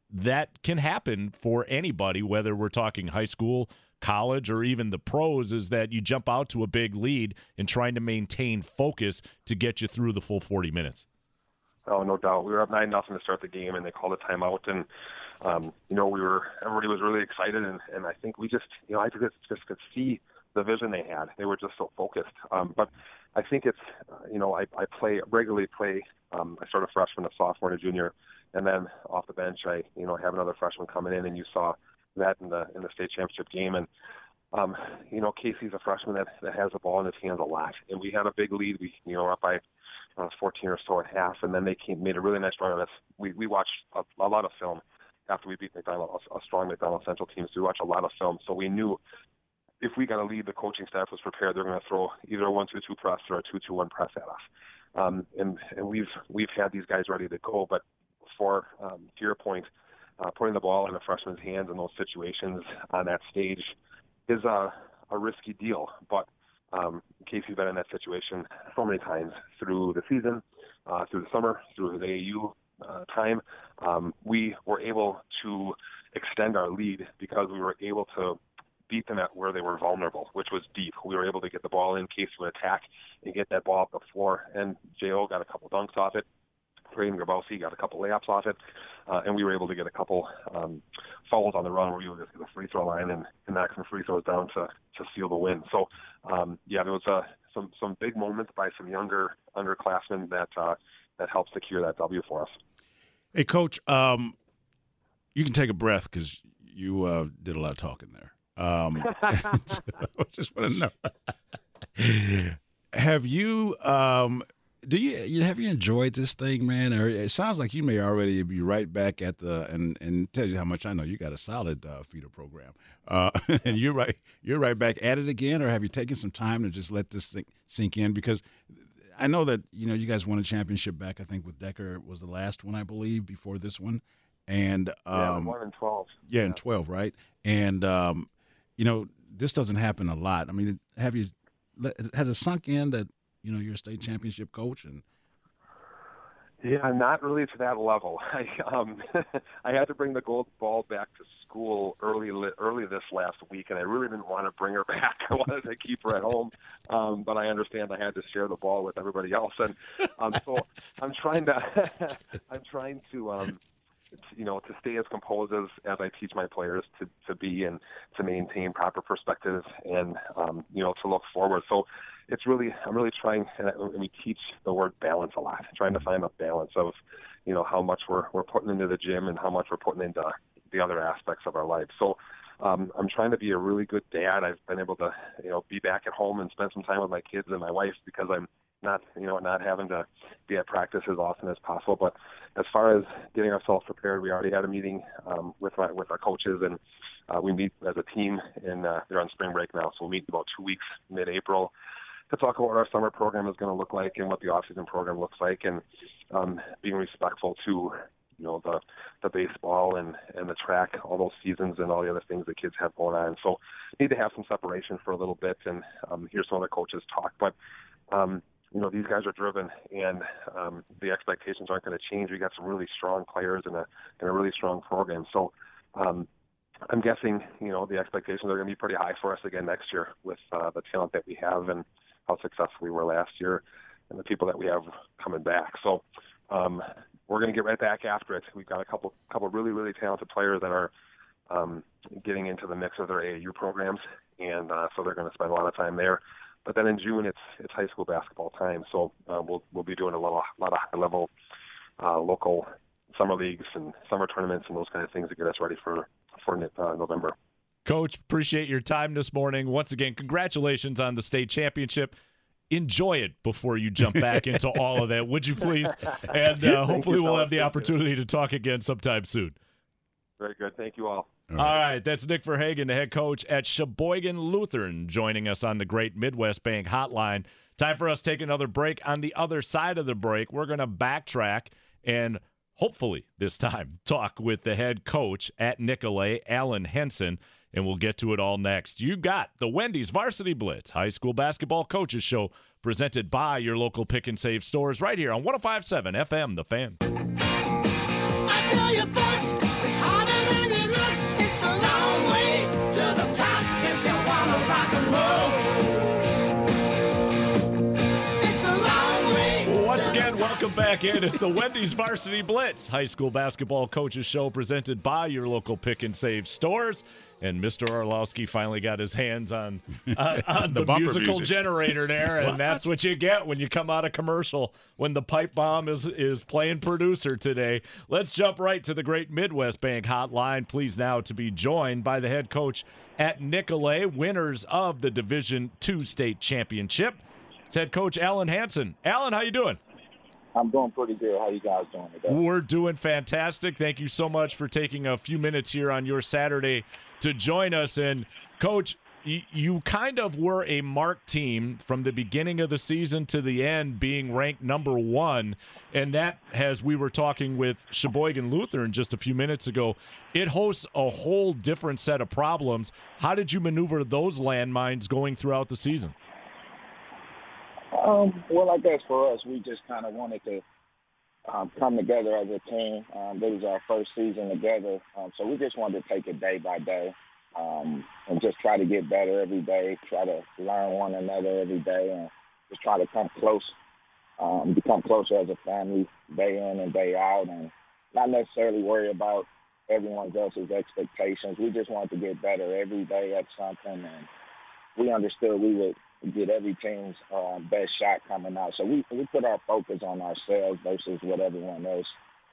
S2: that can happen for anybody, whether we're talking high school, college, or even the pros, is that you jump out to a big lead and trying to maintain focus to get you through the full 40 minutes.
S8: Oh, no doubt. We were up nine nothing to start the game, and they called a timeout, and um, you know we were everybody was really excited, and and I think we just you know I just just could see the vision they had. They were just so focused. Um, but I think it's uh, you know I I play regularly play. Um, I started freshman, a sophomore, and a junior and then off the bench, I you know have another freshman coming in, and you saw that in the in the state championship game, and um, you know Casey's a freshman that that has the ball in his hands a lot, and we had a big lead. We you know up by uh, 14 or so at half, and then they came made a really nice run on us. We we watched a, a lot of film after we beat McDonell, a, a strong McDonell Central team. So we watched a lot of film, so we knew if we got a lead, the coaching staff was prepared. They're going to throw either a one-two-two press or a two-two-one press at us. Um, and and we've we've had these guys ready to go, but for, um, to your point, uh, putting the ball in a freshman's hands in those situations on that stage is a, a risky deal. But um, you've been in that situation so many times through the season, uh, through the summer, through the AAU uh, time. Um, we were able to extend our lead because we were able to beat them at where they were vulnerable, which was deep. We were able to get the ball in, case of an attack and get that ball up the floor, and Jo got a couple dunks off it. Braden Grabowski got a couple layups off it, uh, and we were able to get a couple um, fouls on the run where we would just get the free throw line and, and knock some free throws down to to seal the win. So um, yeah, there was uh, some some big moments by some younger underclassmen that uh, that helped secure that W for us.
S3: Hey, coach, um, you can take a breath because you uh, did a lot of talking there. Um, so I just want to know. Have you um, do you have you enjoyed this thing, man? Or it sounds like you may already be right back at the and and tell you how much I know. You got a solid uh, feeder program, uh, and you're right. You're right back at it again, or have you taken some time to just let this thing sink in? Because I know that you know you guys won a championship back. I think with Decker was the last one, I believe, before this one, and
S8: um, yeah, one and twelve.
S3: Yeah, yeah, and twelve, right? And um, you know this doesn't happen a lot. I mean, have you? Has it sunk in that you know you're a state championship coach and
S8: yeah, not really to that level. I um I had to bring the gold ball back to school early early this last week, and I really didn't want to bring her back. I wanted to keep her at home, um, but I understand I had to share the ball with everybody else, and um, so I'm trying to I'm trying to um you know to stay as composed as, as I teach my players to to be and to maintain proper perspective and um, you know to look forward. So it's really I'm really trying and we teach the word balance a lot, trying to find a balance of you know how much we're we're putting into the gym and how much we're putting into the other aspects of our life. So um, I'm trying to be a really good dad. I've been able to you know be back at home and spend some time with my kids and my wife because I'm not you know not having to be at practice as often as possible. But as far as getting ourselves prepared, we already had a meeting um, with my, with our coaches, and uh, we meet as a team. And uh, they're on spring break now, so we'll meet about two weeks, mid-April, to talk about what our summer program is going to look like and what the off-season program looks like, and um, being respectful to you know the the baseball and and the track, all those seasons and all the other things that kids have going on. So need to have some separation for a little bit and um, hear some other coaches talk. But um, you know these guys are driven and um, the expectations aren't going to change. We got some really strong players and a and a really strong program. So. Um, I'm guessing, you know, the expectations are going to be pretty high for us again next year with uh, the talent that we have and how successful we were last year, and the people that we have coming back. So, um, we're going to get right back after it. We've got a couple couple really really talented players that are um, getting into the mix of their AAU programs, and uh, so they're going to spend a lot of time there. But then in June it's it's high school basketball time, so uh, we'll we'll be doing a lot of, lot of high level uh, local summer leagues and summer tournaments and those kind of things to get us ready for for uh, November.
S2: Coach, appreciate your time this morning. Once again, congratulations on the state championship enjoy it before you jump back into all of that, would you please? And uh, hopefully, we'll have the opportunity to talk again sometime soon.
S8: Very good. Thank you all.
S2: All right. all right. That's Nick Verhagen, the head coach at Sheboygan Lutheran, joining us on the Great Midwest Bank Hotline. Time for us to take another break. On the other side of the break, we're going to backtrack and hopefully this time talk with the head coach at Nicolet, Alan Hanson and we'll get to it all next. You got the Wendy's Varsity Blitz High School Basketball Coaches Show presented by your local pick and save stores right here on 1057 FM, The Fan. Back in. It's the Wendy's Varsity Blitz High School Basketball Coaches Show presented by your local pick and save stores. And Mr. Orlowski finally got his hands on, uh, on the, the musical music. generator there, and that's what you get when you come out of commercial when the pipe bomb is is playing producer today. Let's jump right to the Great Midwest Bank Hotline. Please now to be joined by the head coach at Nicolet, winners of the Division Two state championship. It's head coach Alan Hanson. Alan, how you doing?
S9: I'm doing pretty good. How you guys doing today?
S2: We're doing fantastic. Thank you so much for taking a few minutes here on your Saturday to join us. And coach, you kind of were a mark team from the beginning of the season to the end, being ranked number one. And that, as we were talking with Sheboygan Lutheran just a few minutes ago, it hosts a whole different set of problems. How did you maneuver those landmines going throughout the season?
S9: Um, well, I guess for us, we just kind of wanted to um, come together as a team. Um, this was our first season together, um, so we just wanted to take it day by day um, and just try to get better every day. Try to learn one another every day, and just try to come close, um, become closer as a family day in and day out, and not necessarily worry about everyone else's expectations. We just wanted to get better every day at something, and we understood we would get every team's uh, best shot coming out. So we we put our focus on ourselves versus what everyone else,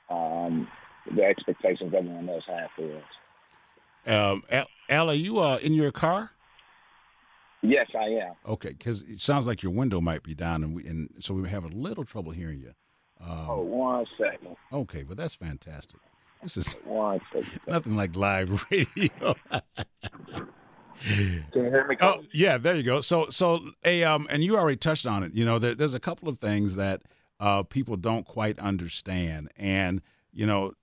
S9: um, the expectations everyone else has for us.
S3: Um, Al, Al are you uh, in your car?
S9: Yes, I am.
S3: Okay, because it sounds like your window might be down, and we and so we have a little trouble hearing you.
S9: Um, oh, one second.
S3: Okay, but that's fantastic. This is
S9: one second.
S3: nothing like live radio.
S9: Can you hear me?
S3: Oh, yeah, there you go. So, so a um, and you already touched on it. You know, there, there's a couple of things that uh, people don't quite understand, and you know,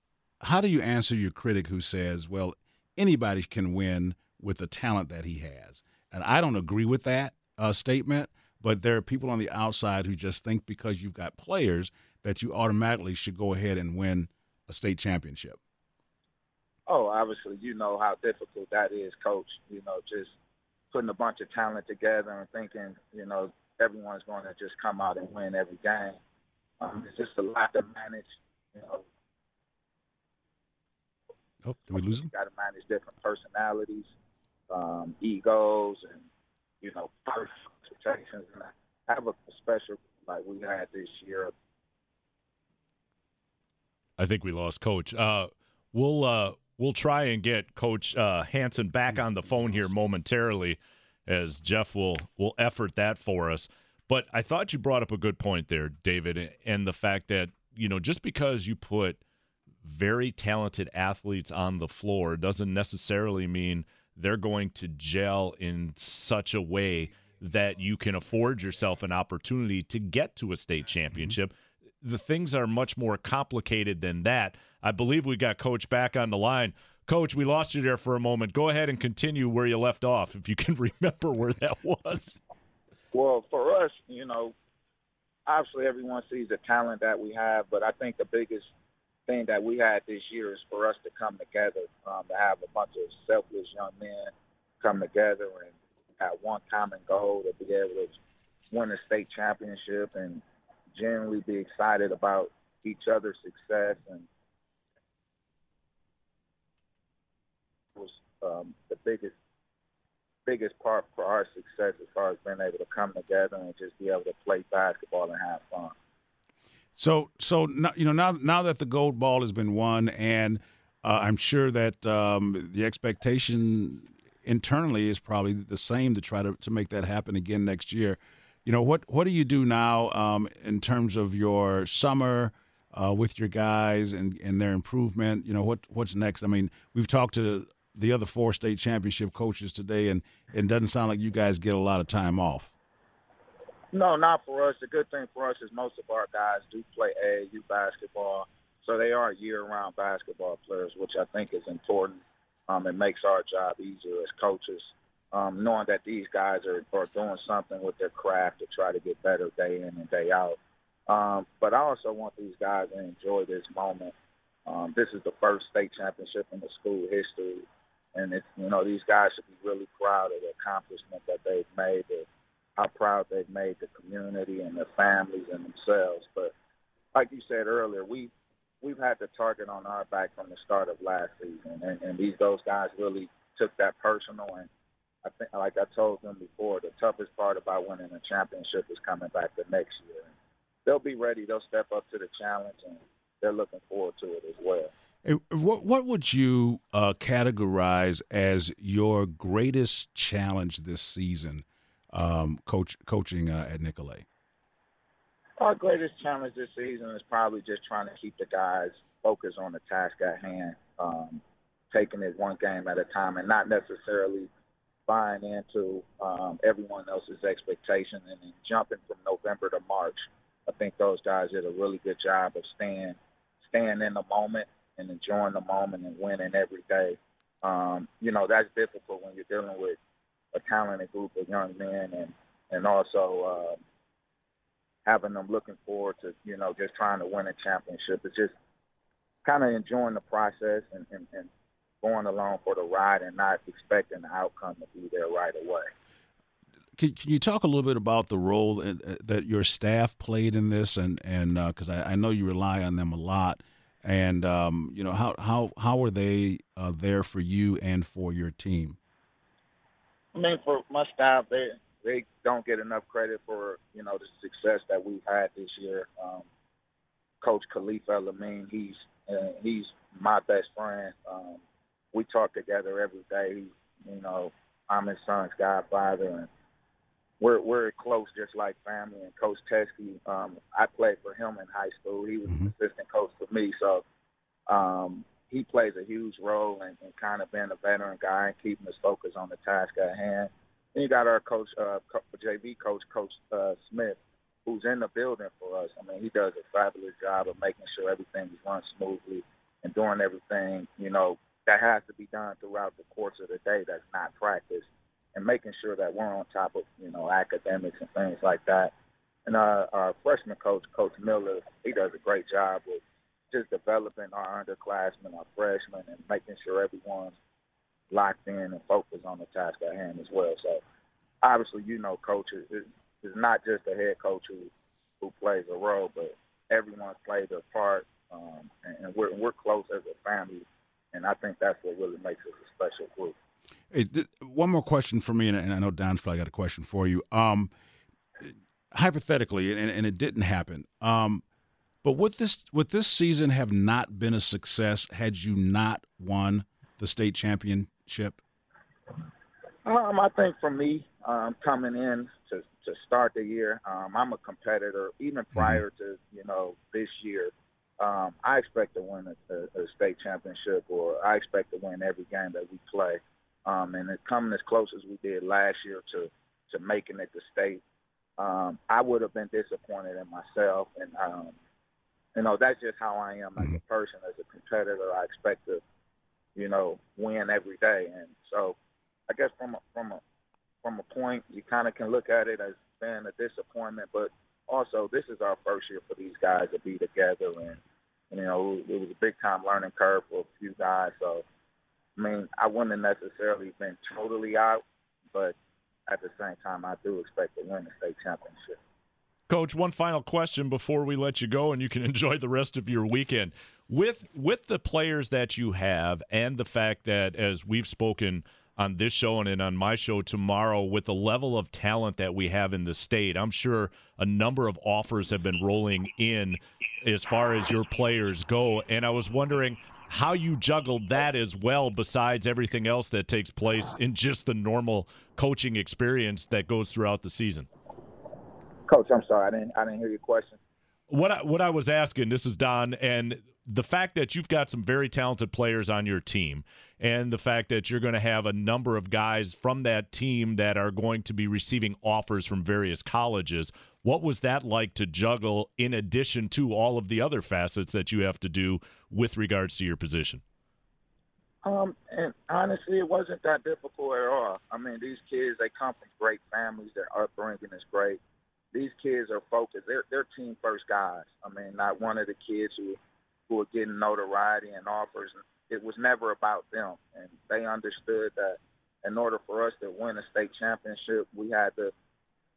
S3: how do you answer your critic who says, "Well, anybody can win with the talent that he has," and I don't agree with that uh, statement. But there are people on the outside who just think because you've got players that you automatically should go ahead and win a state championship.
S9: Oh, obviously, you know how difficult that is, coach. You know, just putting a bunch of talent together and thinking, you know, everyone's going to just come out and win every game. Um, it's just a lot to manage. You know.
S3: Oh, did we lose him?
S9: Got to manage different personalities, um, egos, and you know, expectations. And I have a special like we had this year.
S2: I think we lost coach. Uh, we'll uh, we'll try and get Coach uh, Hanson back on the phone here momentarily, as Jeff will will effort that for us. But I thought you brought up a good point there, David, and the fact that, you know, just because you put very talented athletes on the floor doesn't necessarily mean they're going to gel in such a way that you can afford yourself an opportunity to get to a state championship. The things are much more complicated than that. I believe we got Coach back on the line. Coach, we lost you there for a moment. Go ahead and continue where you left off, if you can remember where that was.
S9: Well, for us, you know, obviously everyone sees the talent that we have, but I think the biggest thing that we had this year is for us to come together, um, to have a bunch of selfless young men come together and have one common goal to be able to win a state championship and generally be excited about each other's success and was um, the biggest biggest part for our success as far as being able to come together and just be able to play basketball and have fun.
S3: So, so now, you know now now that the gold ball has been won, and uh, I'm sure that um, the expectation internally is probably the same to try to, to make that happen again next year. You know what what do you do now um, in terms of your summer uh, with your guys and, and their improvement? You know what what's next? I mean, we've talked to the other four state championship coaches today, and it doesn't sound like you guys get a lot of time off.
S9: No, not for us. The good thing for us is most of our guys do play AAU basketball, so they are year-round basketball players, which I think is important. Um, it makes our job easier as coaches, um, knowing that these guys are, are doing something with their craft to try to get better day in and day out. Um, but I also want these guys to enjoy this moment. Um, this is the first state championship in the school history, and it's you know these guys should be really proud of the accomplishment that they've made. The, how proud they've made the community and their families and themselves. But like you said earlier, we we've had the target on our back from the start of last season, and, and these those guys really took that personal. And I think, like I told them before, the toughest part about winning a championship is coming back the next year. They'll be ready. They'll step up to the challenge, and they're looking forward to it as well.
S3: What what would you uh, categorize as your greatest challenge this season, um, coach coaching uh, at Nicolet?
S9: Our greatest challenge this season is probably just trying to keep the guys focused on the task at hand, um, taking it one game at a time, and not necessarily buying into um, everyone else's expectations and then jumping from November to March. I think those guys did a really good job of staying staying in the moment and enjoying the moment and winning every day. Um, you know that's difficult when you're dealing with a talented group of young men and and also uh, having them looking forward to you know just trying to win a championship. It's just kind of enjoying the process and, and, and going along for the ride and not expecting the outcome to be there right away.
S3: Can, can you talk a little bit about the role in, uh, that your staff played in this, and and because I, I know you rely on them a lot, and um, you know how how how were they uh, there for you and for your team?
S9: I mean, for my staff, they they don't get enough credit for you know the success that we've had this year. Um, Coach Khalifa Lamine, he's uh, he's my best friend. Um, we talk together every day. You know, I'm his son's godfather, and we're we're close, just like family. And Coach Teskey, um, I played for him in high school. He was an assistant coach for me, so um, he plays a huge role in, in kind of being a veteran guy and keeping us focused on the task at hand. Then you got our coach, uh, JV coach, Coach uh, Smith, who's in the building for us. I mean, he does a fabulous job of making sure everything runs smoothly and doing everything, you know, that has to be done throughout the course of the day that's not practice and making sure that we're on top of, you know, academics and things like that. And uh, our freshman coach, Coach Miller, he does a great job with just developing our underclassmen, our freshmen, and making sure everyone's locked in and focused on the task at hand as well. So obviously, you know, coaches is not just a head coach who who plays a role, but everyone's played their part, um, and, and we're we're close as a family, and I think that's what really makes us a special group.
S3: Hey, th- one more question for me, and, and I know Don's probably got a question for you. Um, hypothetically, and, and it didn't happen. Um, but would this would this season have not been a success had you not won the state championship?
S9: Um, I think for me, um, coming in to to start the year. Um, I'm a competitor. Even prior to you know this year, um, I expect to win a, a, a state championship, or I expect to win every game that we play. Um, and coming as close as we did last year to to making it to state. Um, I would have been disappointed in myself, and um, you know that's just how I am as a person, as a competitor. I expect to, you know, win every day, and so I guess from a, from a from a point, you kind of can look at it as being a disappointment, but also this is our first year for these guys to be together, and you know it was a big time learning curve for a few guys. So, I mean, I wouldn't have necessarily been totally out, but at the same time, I do expect to win the state championship.
S2: Coach, one final question before we let you go, and you can enjoy the rest of your weekend. With with the players that you have, and the fact that, as we've spoken on this show and on my show tomorrow, with the level of talent that we have in the state, I'm sure a number of offers have been rolling in as far as your players go. And I was wondering how you juggled that as well, besides everything else that takes place in just the normal coaching experience that goes throughout the season.
S9: Coach, I'm sorry, I didn't I didn't hear your question.
S2: What I, what I was asking, this is Don, and the fact that you've got some very talented players on your team, and the fact that you're going to have a number of guys from that team that are going to be receiving offers from various colleges. What was that like to juggle in addition to all of the other facets that you have to do with regards to your position?
S9: Um, and honestly, it wasn't that difficult at all. I mean, these kids they come from great families. Their upbringing is great. These kids are focused. They're they're team first guys. I mean, not one of the kids who who are getting notoriety and offers. It was never about them, and they understood that in order for us to win a state championship, we had to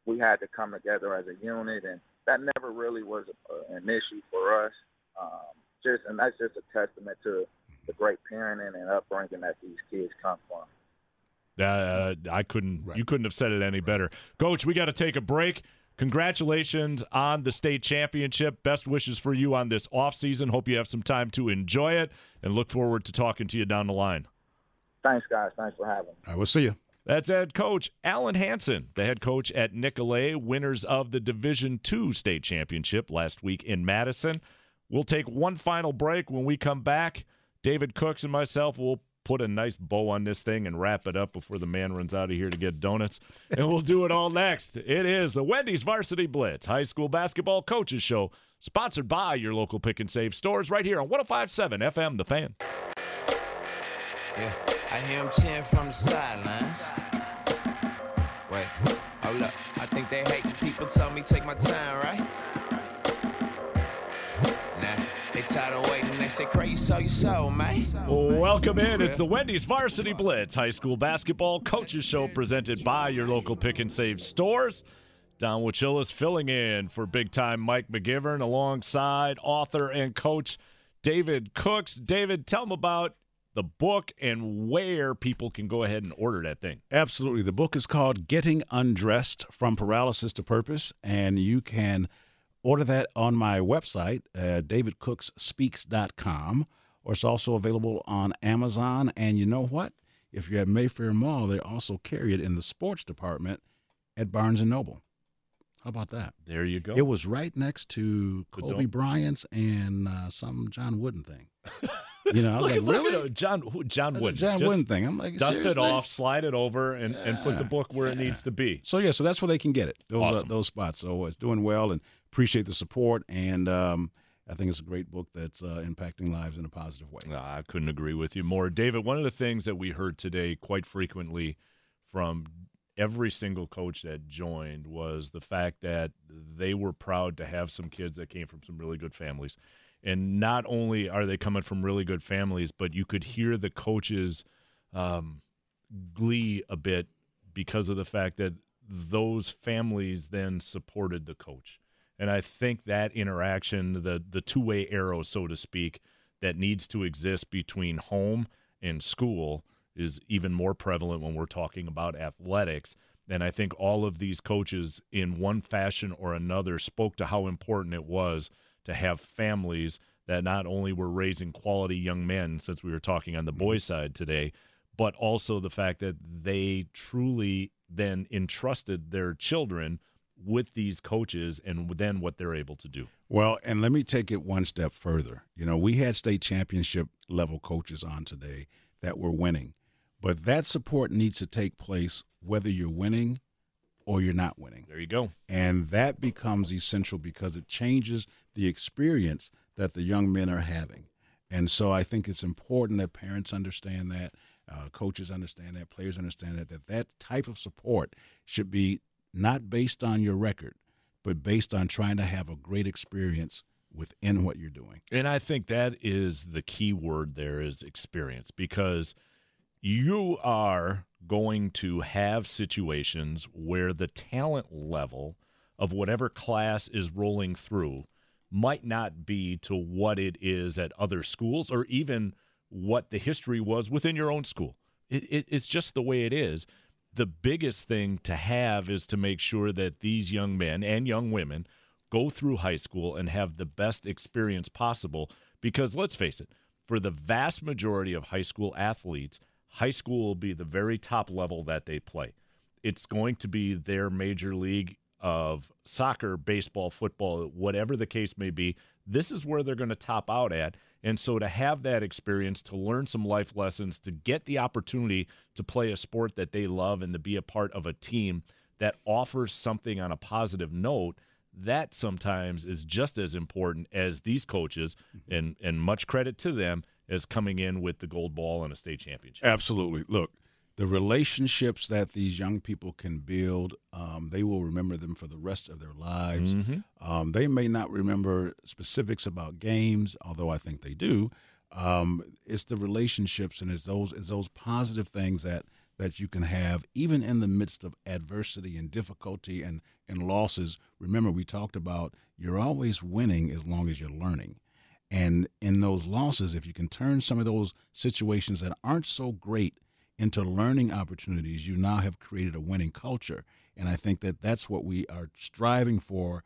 S9: we had to come together as a unit, and that never really was a, an issue for us. Um, just and that's just a testament to the great parenting and upbringing that these kids come from.
S2: Uh, I couldn't. You couldn't have said it any better, Coach. We got to take a break. Congratulations on the state championship. Best wishes for you on this off season. Hope you have some time to enjoy it, and look forward to talking to you down the line.
S9: Thanks, guys. Thanks for having me.
S3: I will see you.
S2: That's head coach Alan Hanson, the head coach at Nicolet, winners of the Division II state championship last week in Madison. We'll take one final break. When we come back, David Cooks and myself will put a nice bow on this thing and wrap it up before the man runs out of here to get donuts. And we'll do it all next. It is the Wendy's Varsity Blitz High School Basketball Coaches Show, sponsored by your local pick and save stores right here on 1057 FM The Fan.
S10: Yeah, I hear him cheering from the sidelines. Wait, hold up. I think they hate when people tell me take my time, right? Nah, they tired of waiting. They say, Craig, you so, you so, man.
S2: Welcome in. It's the Wendy's Varsity Blitz High School Basketball Coaches Show presented by your local pick and save stores. Don Wachulis filling in for big time Mike McGivern alongside author and coach David Cooks. David, tell them about the book and where people can go ahead and order that thing.
S3: Absolutely. The book is called Getting Undressed From Paralysis to Purpose, and you can order that on my website, uh, davidcooksspeaks.com, or it's also available on Amazon. And you know what? If you're at Mayfair Mall, they also carry it in the sports department at Barnes & Noble. How about that?
S2: There you go.
S3: It was right next to Kobe. Bryant's and uh, some John Wooden thing. You know, I was
S2: Look
S3: like,
S2: look
S3: really?
S2: John John Wooden.
S3: John
S2: Just
S3: Wooden thing. I'm like,
S2: dust it off, slide it over, and, and put the book where it needs to be.
S3: So yeah, so that's where they can get it. Those uh, those spots. So it's doing well, and appreciate the support. And um, I think it's a great book that's uh, impacting lives in a positive way.
S2: I couldn't agree with you more. David, one of the things that we heard today quite frequently from every single coach that joined was the fact that they were proud to have some kids that came from some really good families. And not only are they coming from really good families, but you could hear the coaches um, glee a bit because of the fact that those families then supported the coach. And I think that interaction, the the two way arrow, so to speak, that needs to exist between home and school is even more prevalent when we're talking about athletics. And I think all of these coaches, in one fashion or another, spoke to how important it was to have families that not only were raising quality young men, since we were talking on the mm-hmm. boys' side today, but also the fact that they truly then entrusted their children with these coaches and then what they're able to do.
S3: Well, and let me take it one step further. You know, we had state championship level coaches on today that were winning, but that support needs to take place whether you're winning or you're not winning.
S2: There you go.
S3: And that becomes essential because it changes the experience that the young men are having. And so I think it's important that parents understand that, uh, coaches understand that, players understand that, that that type of support should be not based on your record, but based on trying to have a great experience within what you're doing.
S2: And I think that is the key word there is experience because you are going to have situations where the talent level of whatever class is rolling through might not be to what it is at other schools or even what the history was within your own school. It, it, it's just the way it is. The biggest thing to have is to make sure that these young men and young women go through high school and have the best experience possible. Because let's face it, for the vast majority of high school athletes, high school will be the very top level that they play. It's going to be their major league of soccer, baseball, football, whatever the case may be. This is where they're going to top out at. And so to have that experience, to learn some life lessons, to get the opportunity to play a sport that they love and to be a part of a team that offers something on a positive note, that sometimes is just as important as these coaches mm-hmm. and and much credit to them as coming in with the gold ball and a state championship.
S3: Absolutely. Look, the relationships that these young people can build, um, they will remember them for the rest of their lives.
S2: Mhm.
S3: Um, they may not remember specifics about games, although I think they do. Um, it's the relationships and it's those it's those positive things that that you can have even in the midst of adversity and difficulty and and losses. Remember, we talked about you're always winning as long as you're learning. And in those losses, if you can turn some of those situations that aren't so great into learning opportunities, you now have created a winning culture. And I think that that's what we are striving for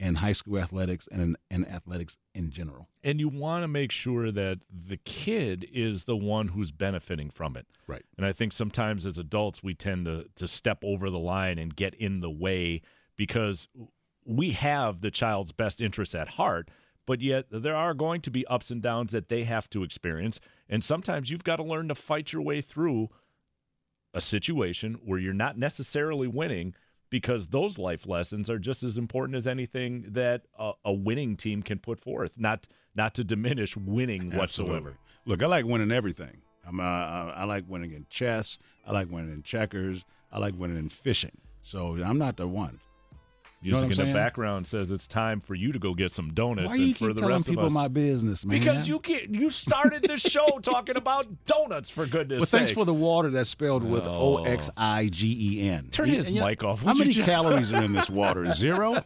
S3: in high school athletics and in, athletics in general.
S2: and you want to make sure that the kid is the one who's benefiting from it.
S3: Right.
S2: And I think sometimes as adults we tend to to step over the line and get in the way because we have the child's best interests at heart, but yet there are going to be ups and downs that they have to experience, and sometimes you've got to learn to fight your way through a situation where you're not necessarily winning because those life lessons are just as important as anything that a, a winning team can put forth. Not not to diminish winning whatsoever.
S3: Absolutely. Look, I like winning everything. I'm, uh, I I like winning in chess. I like winning in checkers. I like winning in fishing. So I'm not the one. You know
S2: Music in the background says it's time for you to go get some donuts
S3: Why you
S2: and for
S3: keep
S2: the
S3: telling
S2: rest
S3: people
S2: of
S3: my business, man?
S2: because you get, you started the show talking about donuts for goodness
S3: Well, thanks for the water that's spelled with
S2: Oh.
S3: O X I G E N.
S2: Turn his mic off,
S3: How many calories are in this water? Zero.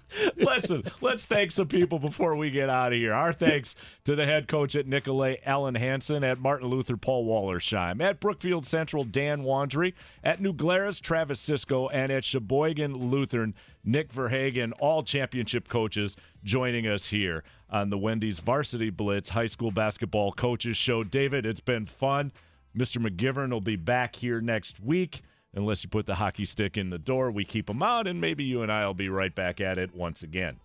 S2: Listen, let's thank some people before we get out of here. Our thanks to the head coach at Nicolet, Alan Hanson, at Martin Luther, Paul Wallersheim, at Brookfield Central, Dan Wandry, at New Glarus, Travis Cisco, and at Sheboygan Lutheran, Nick Verhagen, all championship coaches joining us here on the Wendy's Varsity Blitz High School Basketball Coaches Show. David, it's been fun. Mr. McGivern will be back here next week. Unless you put the hockey stick in the door, we keep them out, and maybe you and I will be right back at it once again.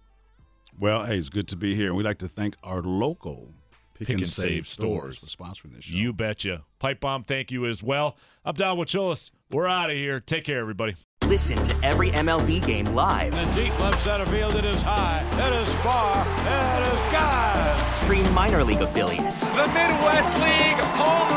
S3: Well, hey, it's good to be here. And we'd like to thank our local Pick,
S2: Pick
S3: and,
S2: and
S3: Save,
S2: Save
S3: stores
S2: stores.
S3: for sponsoring this show.
S2: You betcha. Pipe Bomb, thank you as well. I'm Don Wachulis. We're out of here. Take care, everybody.
S11: Listen to every MLB game live.
S12: In the deep left center field, it is high, it is far, it is God.
S11: Stream minor league affiliates
S12: The Midwest League home run leader.
S11: and